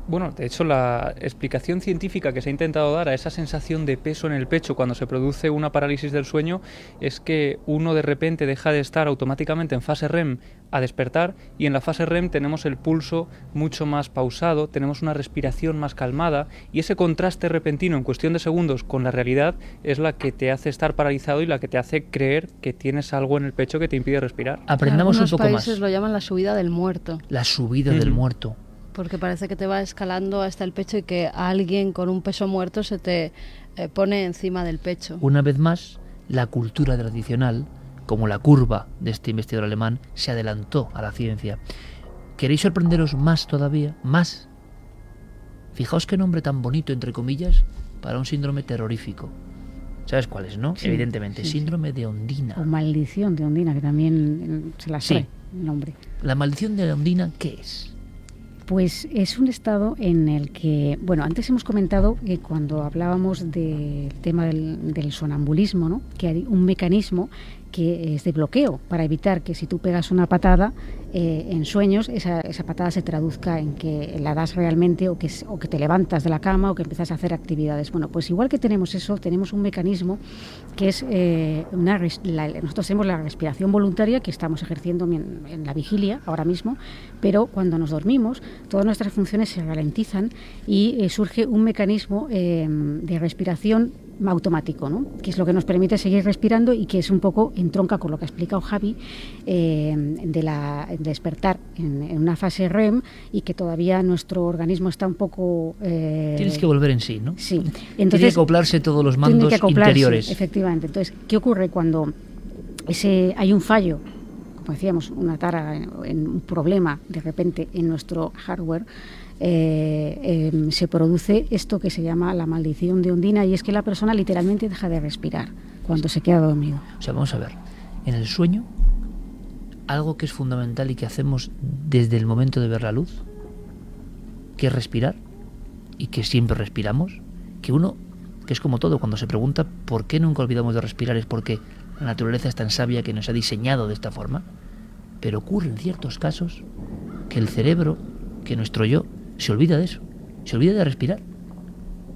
bueno, de hecho la explicación científica que se ha intentado dar a esa sensación de peso en el pecho cuando se produce una parálisis del sueño es que uno de repente deja de estar automáticamente en fase REM a despertar y en la fase REM tenemos el pulso mucho más pausado, tenemos una respiración más calmada y ese contraste repentino en cuestión de segundos con la realidad es la que te hace estar paralizado y la que te hace creer que tienes algo en el pecho que te impide respirar. Aprendamos un poco países más. lo llaman la subida del muerto. La subida mm. del muerto porque parece que te va escalando hasta el pecho y que alguien con un peso muerto se te eh, pone encima del pecho. Una vez más, la cultura tradicional, como la curva de este investigador alemán, se adelantó a la ciencia. ¿Queréis sorprenderos más todavía? Más. Fijaos qué nombre tan bonito, entre comillas, para un síndrome terrorífico. ¿Sabes cuál es, no? Sí, Evidentemente, sí, síndrome de Ondina. O maldición de Ondina, que también se la sabe el nombre. ¿La maldición de Ondina qué es? Pues es un estado en el que, bueno, antes hemos comentado que cuando hablábamos del tema del, del sonambulismo, ¿no? que hay un mecanismo que es de bloqueo para evitar que si tú pegas una patada eh, en sueños, esa, esa, patada se traduzca en que la das realmente o que, o que te levantas de la cama o que empiezas a hacer actividades. Bueno, pues igual que tenemos eso, tenemos un mecanismo que es eh, una, la, nosotros tenemos la respiración voluntaria que estamos ejerciendo en, la vigilia ahora mismo, pero cuando nos dormimos todas nuestras funciones se ralentizan y eh, surge un mecanismo eh, de respiración automático, ¿no? que es lo que nos permite seguir respirando y que es un poco entronca con lo que ha explicado Javi eh, de la de despertar en, en, una fase REM y que todavía nuestro organismo está un poco... Eh, Tienes que volver en sí, ¿no? Sí. Entonces, tiene que acoplarse todos los mandos que interiores. Efectivamente. Entonces, ¿qué ocurre cuando ese, hay un fallo? Como decíamos, una tara, en, en un problema de repente en nuestro hardware, eh, eh, se produce esto que se llama la maldición de Ondina y es que la persona literalmente deja de respirar cuando se queda dormido. O sea, vamos a ver, en el sueño, algo que es fundamental y que hacemos desde el momento de ver la luz, que es respirar, y que siempre respiramos, que uno, que es como todo, cuando se pregunta por qué nunca olvidamos de respirar, es porque la naturaleza es tan sabia que nos ha diseñado de esta forma, pero ocurre en ciertos casos que el cerebro, que nuestro yo, se olvida de eso, se olvida de respirar.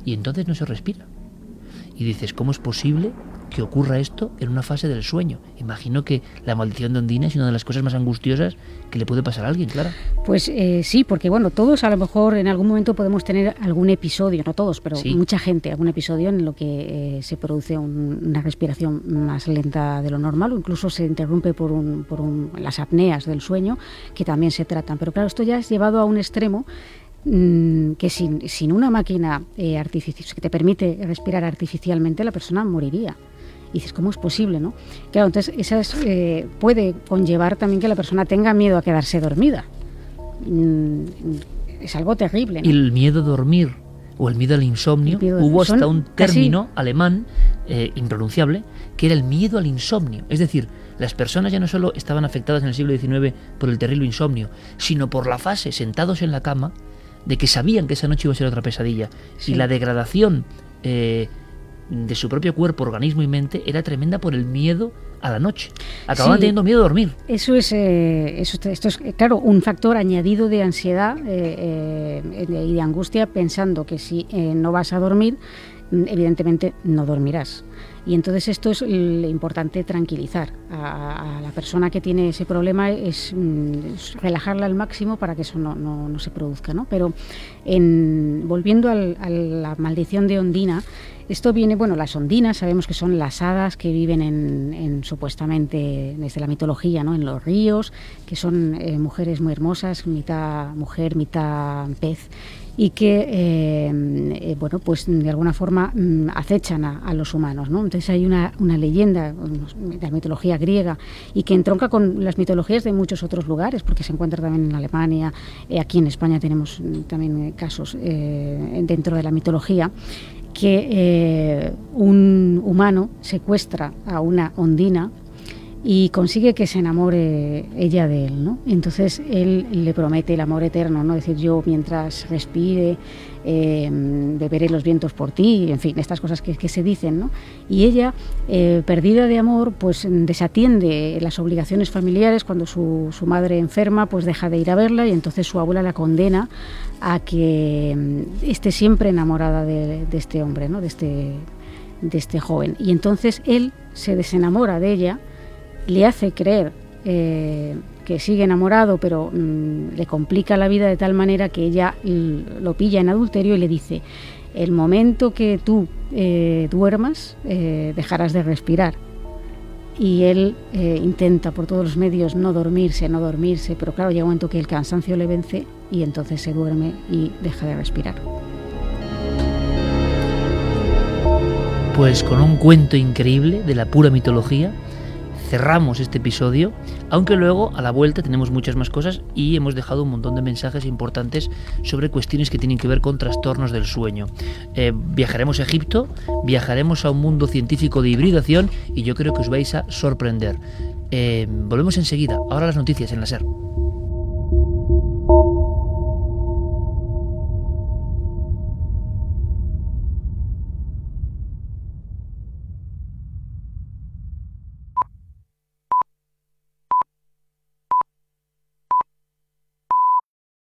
Y entonces no se respira. Y dices, ¿cómo es posible que ocurra esto en una fase del sueño? Imagino que la maldición de Ondina es una de las cosas más angustiosas que le puede pasar a alguien, claro. Pues eh, sí, porque bueno, todos a lo mejor en algún momento podemos tener algún episodio, no todos, pero sí. mucha gente, algún episodio en lo que eh, se produce un, una respiración más lenta de lo normal o incluso se interrumpe por, un, por un, las apneas del sueño, que también se tratan. Pero claro, esto ya es llevado a un extremo mm, que sin, sin, una máquina eh, artificial que te permite respirar artificialmente, la persona moriría. Y dices, ¿cómo es posible? ¿no? Claro, entonces eso es, eh, puede conllevar también que la persona tenga miedo a quedarse dormida. Mm, es algo terrible. ¿no? Y el miedo a dormir o el miedo al insomnio, miedo hubo hasta un término casi... alemán eh, impronunciable que era el miedo al insomnio. Es decir, las personas ya no solo estaban afectadas en el siglo XIX por el terrible insomnio, sino por la fase, sentados en la cama, de que sabían que esa noche iba a ser otra pesadilla. Sí. Y la degradación eh, de su propio cuerpo, organismo y mente era tremenda por el miedo a la noche. Acababan sí, teniendo miedo a dormir. Eso es, eh, eso, esto es, claro, un factor añadido de ansiedad eh, eh, y de angustia, pensando que si eh, no vas a dormir, evidentemente no dormirás. Y entonces esto es importante tranquilizar a, la persona que tiene ese problema, es, es relajarla al máximo para que eso no, no, se produzca. ¿no? Pero en, volviendo a la maldición de Ondina, esto viene, bueno, las ondinas sabemos que son las hadas que viven en, en supuestamente desde la mitología, ¿no? En los ríos, que son eh, mujeres muy hermosas, mitad mujer, mitad pez y que, eh, eh, bueno, pues de alguna forma mm, acechan a, a, los humanos, ¿no? Entonces hay una, leyenda de la mitología griega y que entronca con las mitologías de muchos otros lugares, porque se encuentra también en Alemania, eh, aquí en España tenemos mm, también eh, casos dentro de la mitología, que un humano secuestra a una ondina y consigue que se enamore ella de él, ¿no? Entonces él le promete el amor eterno, ¿no? Es decir, yo mientras respire eh, beberé los vientos por ti, en fin, estas cosas que, se dicen, ¿no? Y ella, eh, perdida de amor, pues desatiende las obligaciones familiares cuando su, madre enferma, pues deja de ir a verla y entonces su abuela la condena a que mm, esté siempre enamorada de, este hombre, ¿no? De este, de este joven. Y entonces él se desenamora de ella, le hace creer eh, que sigue enamorado, pero mm, le complica la vida de tal manera que ella lo pilla en adulterio y le dice, el momento que tú eh, duermas, eh, dejarás de respirar. Y él intenta por todos los medios no dormirse, no dormirse, pero claro, llega un momento que el cansancio le vence y entonces se duerme y deja de respirar. Pues con un cuento increíble de la pura mitología, cerramos este episodio, aunque luego a la vuelta tenemos muchas más cosas y hemos dejado un montón de mensajes importantes sobre cuestiones que tienen que ver con trastornos del sueño. Eh, viajaremos a Egipto, viajaremos a un mundo científico de hibridación y yo creo que os vais a sorprender. Eh, volvemos enseguida, ahora las noticias en la SER.